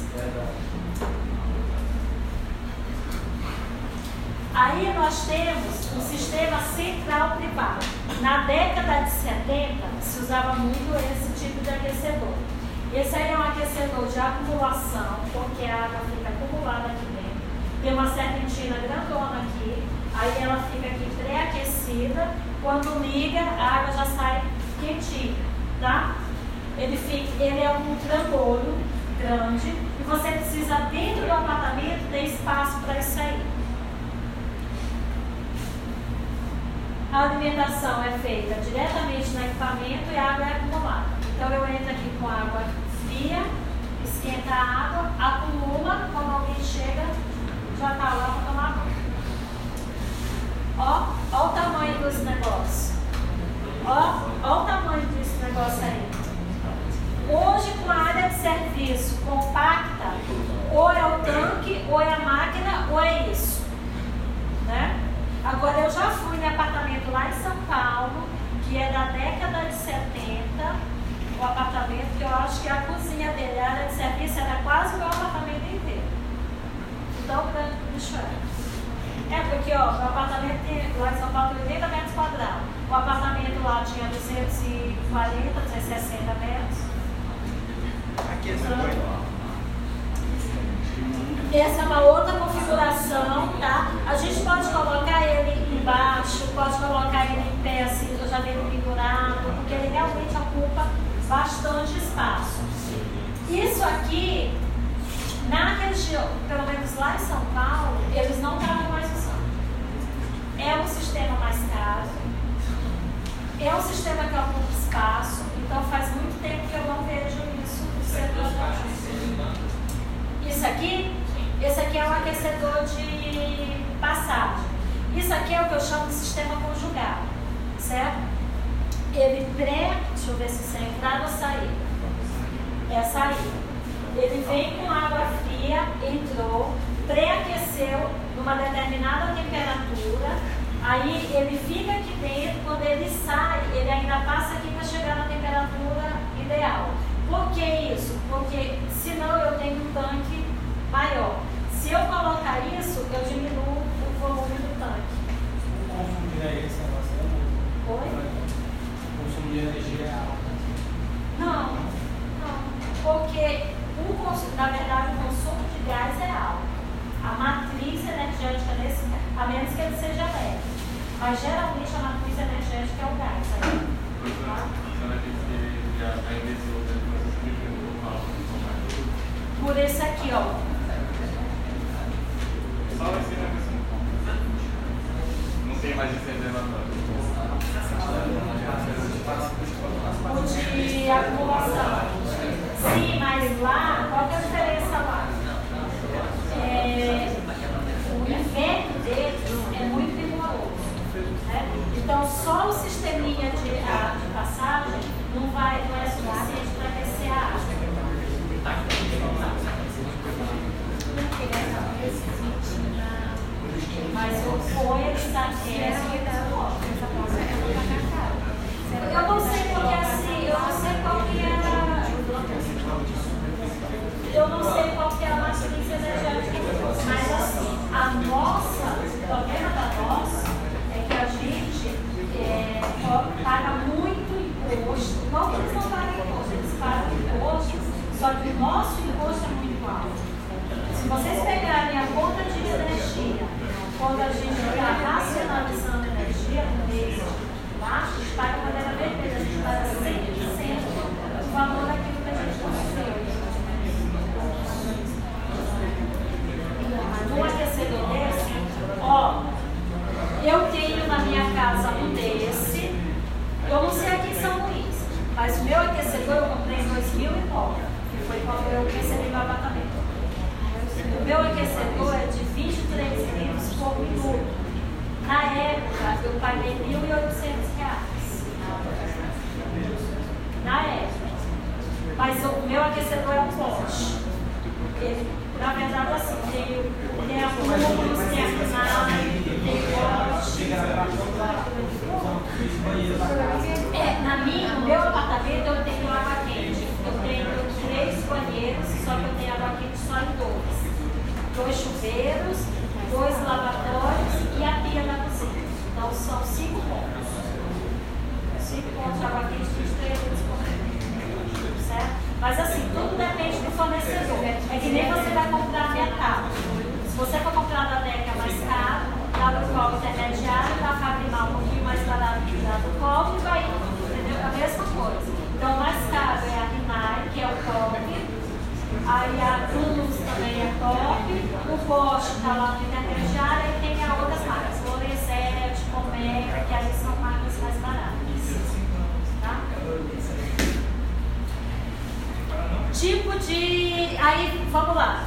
Aí nós temos um sistema central privado. Na década de 70 se usava muito esse tipo de aquecedor. Esse aí é um aquecedor de acumulação, porque a água fica acumulada aqui dentro. Tem uma serpentina grandona aqui, aí ela fica aqui pré-aquecida. Quando liga, a água já sai quentinha, tá? Ele, fica, ele é um trambolho grande e você precisa, dentro do apartamento, ter espaço para isso aí. A alimentação é feita diretamente no equipamento e a água é acumulada. Então eu entro aqui com água fria, esquenta a água, acumula, quando alguém chega, já está lá para tomar banho. Ó, ó o tamanho desse negócio. Ó, ó o tamanho desse negócio aí. Hoje, com a área de serviço compacta, ou é o tanque, ou é a máquina, ou é isso. Né? Agora, eu já fui em apartamento lá em São Paulo, que é da década de 70, o apartamento, que eu acho que a cozinha dele, a área de serviço, era quase o meu apartamento inteiro. Tão grande bicho é. É porque, ó, o apartamento tem, lá em São Paulo tem 80 metros quadrados. O apartamento lá tinha 240, 260 metros. Aqui é então, essa é uma outra configuração, tá? A gente pode colocar ele embaixo, pode colocar ele em pé, assim, eu já ele pendurado, porque ele realmente ocupa bastante espaço. Isso aqui, na região, pelo menos lá em São Paulo, eles não estavam mais. É um sistema mais caro, é um sistema que ocupa espaço, então faz muito tempo que eu não vejo isso no setor Isso aqui esse aqui é um aquecedor de passagem. Isso aqui é o que eu chamo de sistema conjugado, certo? Ele pré, deixa eu ver se isso é entrada ou saída. É saída. Ele vem com água fria, entrou, pré-aqueceu numa determinada temperatura, aí ele fica aqui dentro, quando ele sai, ele ainda passa aqui para chegar na temperatura ideal. Por que isso? Porque senão eu tenho um tanque maior. Se eu colocar isso, eu diminuo o volume do tanque. O consumo de energia é. Oi? O consumo de energia é alto. Não, não. Porque, o consumo, na verdade, o consumo de gás é alto. A matriz energética desse, a menos que ele seja leve. Mas geralmente a matriz energética é o gás. Aí. Tá? Por esse aqui, ó. Não tem mais reservatório. O de acumulação. Sim, mas lá, qual que é a diferença lá? É, o inverno deles é muito rigoroso. Né? Então, só o sisteminha de, de passagem não, vai, não é suficiente para aquecer a água. Mas o foi está é Eu não sei porque nossa, o problema da nossa é que a gente é, paga muito imposto. Não que eles não pagam imposto, eles pagam imposto, só que o nosso imposto é muito alto. Se vocês pegarem a conta de energia, quando a gente está racionalizando energia no mês lá, a gente paga bandeira vermelha, a gente paga 100% do valor daquilo que a gente construiu. Um aquecedor desse, ó, eu tenho na minha casa um desse, eu não sei aqui em São Luís, mas o meu aquecedor eu comprei em 2000 e que foi quando eu recebi meu apartamento. O meu aquecedor é de 23 litros por minuto. Na época, eu paguei R$ 1.800. Na época. Mas o meu aquecedor é um. Ele, na verdade, assim, tem, tem acúmulos, tem poste. É, na minha, no meu apartamento, eu tenho água quente. Eu tenho três banheiros, só que eu tenho água quente só em dois. Dois chuveiros, dois lavatórios e a pia da cozinha. Então são cinco pontos. Cinco pontos de água quente dos três Certo? Mas assim, tudo depende do fornecedor. É que nem você vai comprar metal. Se você for comprar da DECA mais caro, do cobre intermediário, da Fabrimar um pouquinho mais que dá do cobre, vai, entendeu? A mesma coisa. Então, mais caro é a Rimai, que é o cobre. Aí a Cruz também é top. O Porsche está lá no intermediário e tem as outras marcas. Lorenzetti, Cometa, que aí são marcas mais baratas. Tá? Tipo de. Aí, vamos lá.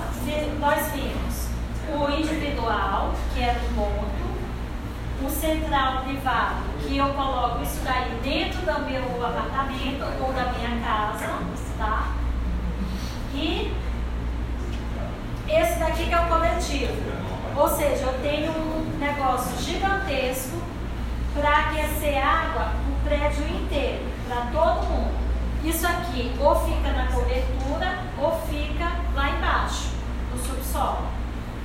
Nós vimos o individual, que é do ponto, o central privado, que eu coloco isso daí dentro do meu apartamento ou da minha casa, tá? E esse daqui que é o coletivo. Ou seja, eu tenho um negócio gigantesco para aquecer água o prédio inteiro, para todo mundo. Isso aqui ou fica na cobertura ou fica lá embaixo, no subsolo,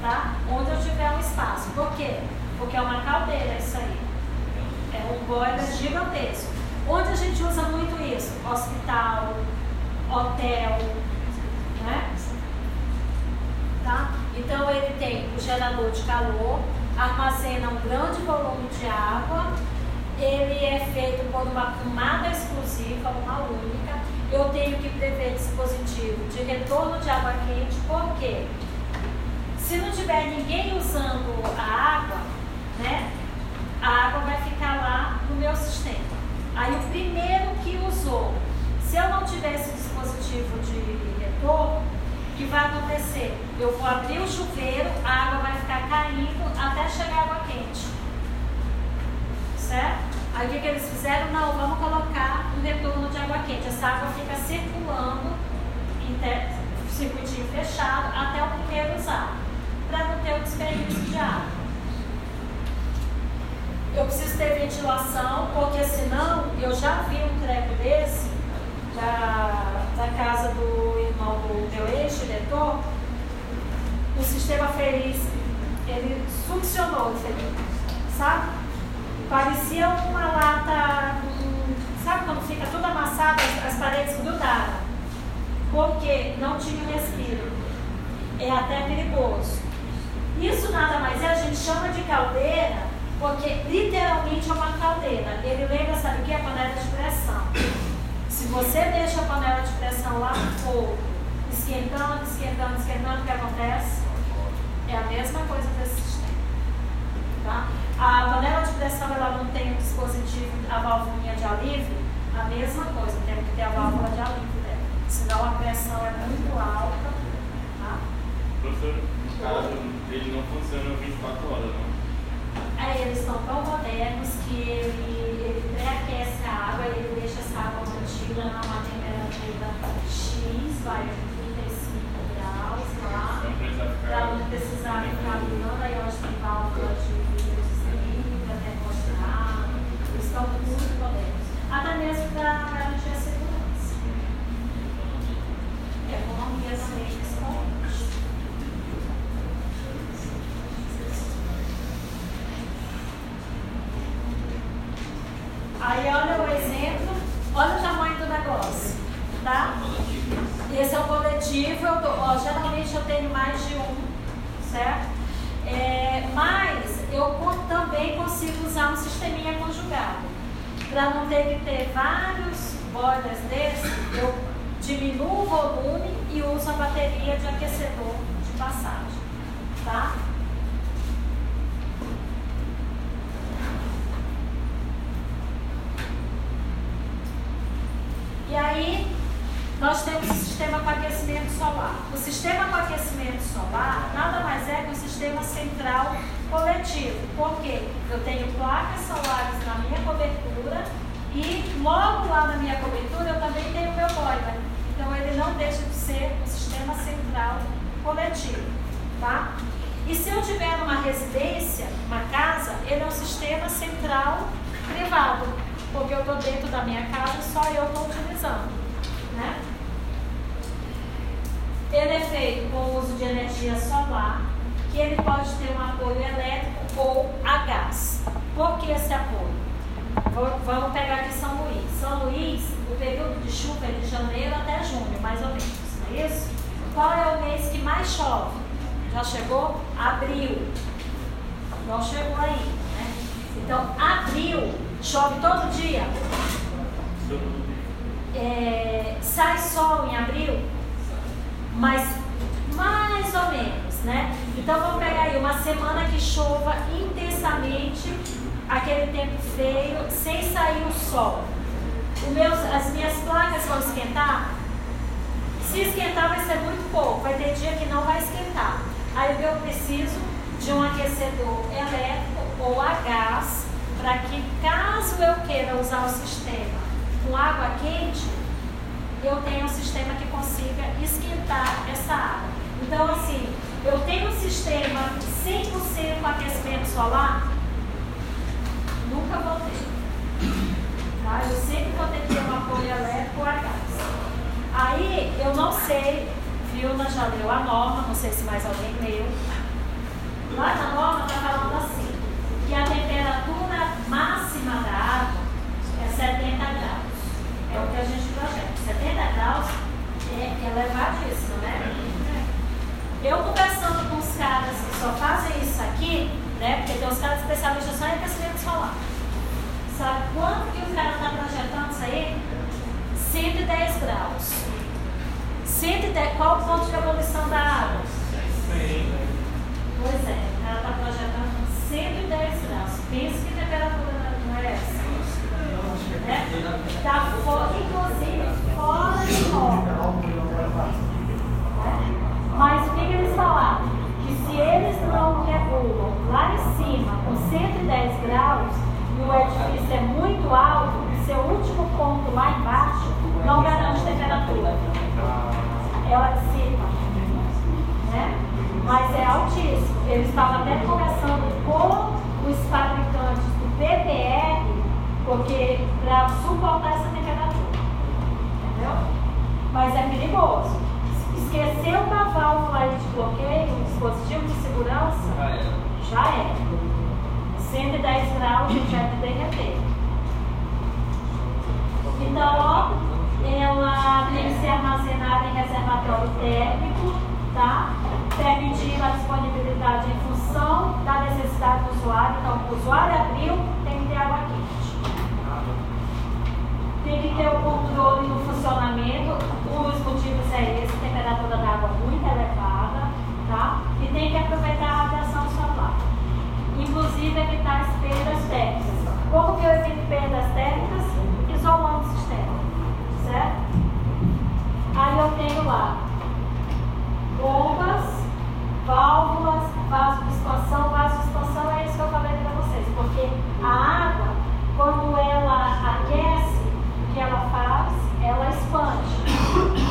tá? Onde eu tiver um espaço. Por quê? Porque é uma caldeira isso aí. É um boiler gigantesco. Onde a gente usa muito isso? Hospital, hotel, né? Tá? Então ele tem o gerador de calor, armazena um grande volume de água, ele é feito por uma camada exclusiva, uma única. Eu tenho que prever dispositivo de retorno de água quente, porque se não tiver ninguém usando a água, né, a água vai ficar lá no meu sistema. Aí o primeiro que usou, se eu não tiver esse dispositivo de retorno, o que vai acontecer? Eu vou abrir o chuveiro, a água vai ficar caindo até chegar água quente. Certo? Aí o que, que eles fizeram? Não, vamos colocar um retorno de água quente. Essa água fica circulando em circuitinho fechado até o primeiro usar, para não ter o desperdício de água. Eu preciso ter ventilação, porque senão eu já vi um treco desse da, da casa do irmão do meu ex-diretor. O sistema feliz, ele succionou, sabe? Parecia uma lata, sabe quando fica tudo amassado, as, as paredes grudaram. Porque não tinha respiro. É até perigoso. Isso nada mais é, a gente chama de caldeira porque literalmente é uma caldeira. Ele lembra, sabe o que? A panela de pressão. Se você deixa a panela de pressão lá no fogo, esquentando, esquentando, esquentando, o que acontece? É a mesma coisa desse sistema. Tá? A panela de pressão ela não tem o dispositivo, a válvula de alívio, a mesma coisa, tem que ter a válvula de alívio dela. Senão a pressão é muito alta. Tá? Professor, no caso, ele não funciona 24 horas, não? Aí eles estão tão modernos que ele, ele pré-aquece a água, ele deixa essa água mantida numa temperatura X, vai 35 graus lá, para não precisar ficar ligando, aí eu acho que válvula de vidro para termostrar, eles estão muito modernos. Até mesmo para garantir a segurança. Economia também responde. Aí olha o exemplo, olha o tamanho do negócio, tá? Esse é o coletivo, eu tô, ó, geralmente eu tenho mais de um, certo? É, mas eu também consigo usar um sisteminha conjugado. Para não ter que ter vários boilers desses, eu diminuo o volume e uso a bateria de aquecedor de passagem, tá? E aí, nós temos o sistema para aquecimento solar. O sistema para aquecimento solar nada mais é que o sistema central coletivo. Por quê? Eu tenho placas solares na minha cobertura e logo lá na minha cobertura eu também tenho meu boiler. Então ele não deixa de ser um sistema central coletivo. Tá? E se eu tiver uma residência, uma casa, ele é um sistema central privado, porque eu estou dentro da minha casa, só eu estou utilizando. Né? Ele é feito com o uso de energia solar, que ele pode ter um apoio elétrico ou a gás. Por que esse apoio? Vamos pegar aqui São Luís. São Luís, o período de chuva é de janeiro até junho, mais ou menos, não é isso? Qual é o mês que mais chove? Já chegou? Abril. Não chegou aí, né? Então, abril, chove todo dia. É, sai sol em abril, mas mais ou menos, né? Então vamos pegar aí uma semana que chova intensamente, aquele tempo feio, sem sair o sol. Meus, as minhas placas vão esquentar? Se esquentar vai ser muito pouco, vai ter dia que não vai esquentar. Aí eu preciso de um aquecedor elétrico ou a gás para que caso eu queira usar o sistema com água quente, eu tenha um sistema que consiga esquentar essa água. Então, assim, eu tenho um sistema 100% com aquecimento solar, nunca vou ter. Tá? Eu sempre vou ter que ter um apoio elétrico ou a gás. Aí, eu não sei, Vilna já leu a norma, não sei se mais alguém leu. Lá na norma está falando assim, que a temperatura máxima da água é 70 graus. É o que a gente projeta. 70 graus é elevadíssimo, né? Eu conversando com os caras que só fazem isso aqui, né? Porque tem os caras especialistas só em aquecimento solar. Sabe quanto que o cara está projetando isso aí? 110 graus. 110, qual o ponto de evolução da água? Pois é, o cara está projetando 110 graus. Pensa que temperatura não é essa? Está né? fora, inclusive, fora de norma. Mas o que, que eles falaram? Que se eles não regulam lá em cima com 110 graus e o edifício é muito alto, seu último ponto lá embaixo não garante temperatura. Ela cima. Né? Mas é altíssimo. Eles estavam até conversando com os fabricantes do PPR porque para suportar essa temperatura. Entendeu? Mas é perigoso. Esquecer uma válvula de bloqueio, um dispositivo de segurança, já é. 110 graus já é de derreter. Então, ela tem que ser armazenada em reservatório térmico, tá? Permitindo a disponibilidade em função da necessidade do usuário. Então, o usuário abriu, tem que ter água quente tem que ter o controle do funcionamento. Um dos motivos é esse, temperatura da água muito elevada, tá? E tem que aproveitar a radiação solar. Inclusive evitar as perdas térmicas. Como que eu evito perdas térmicas? Isolando o sistema, certo? Aí eu tenho lá bombas, válvulas, vaso de expansão. Vaso de expansão é isso que eu falei para vocês, porque a água, quando ela aquece, o que ela faz? Ela expande.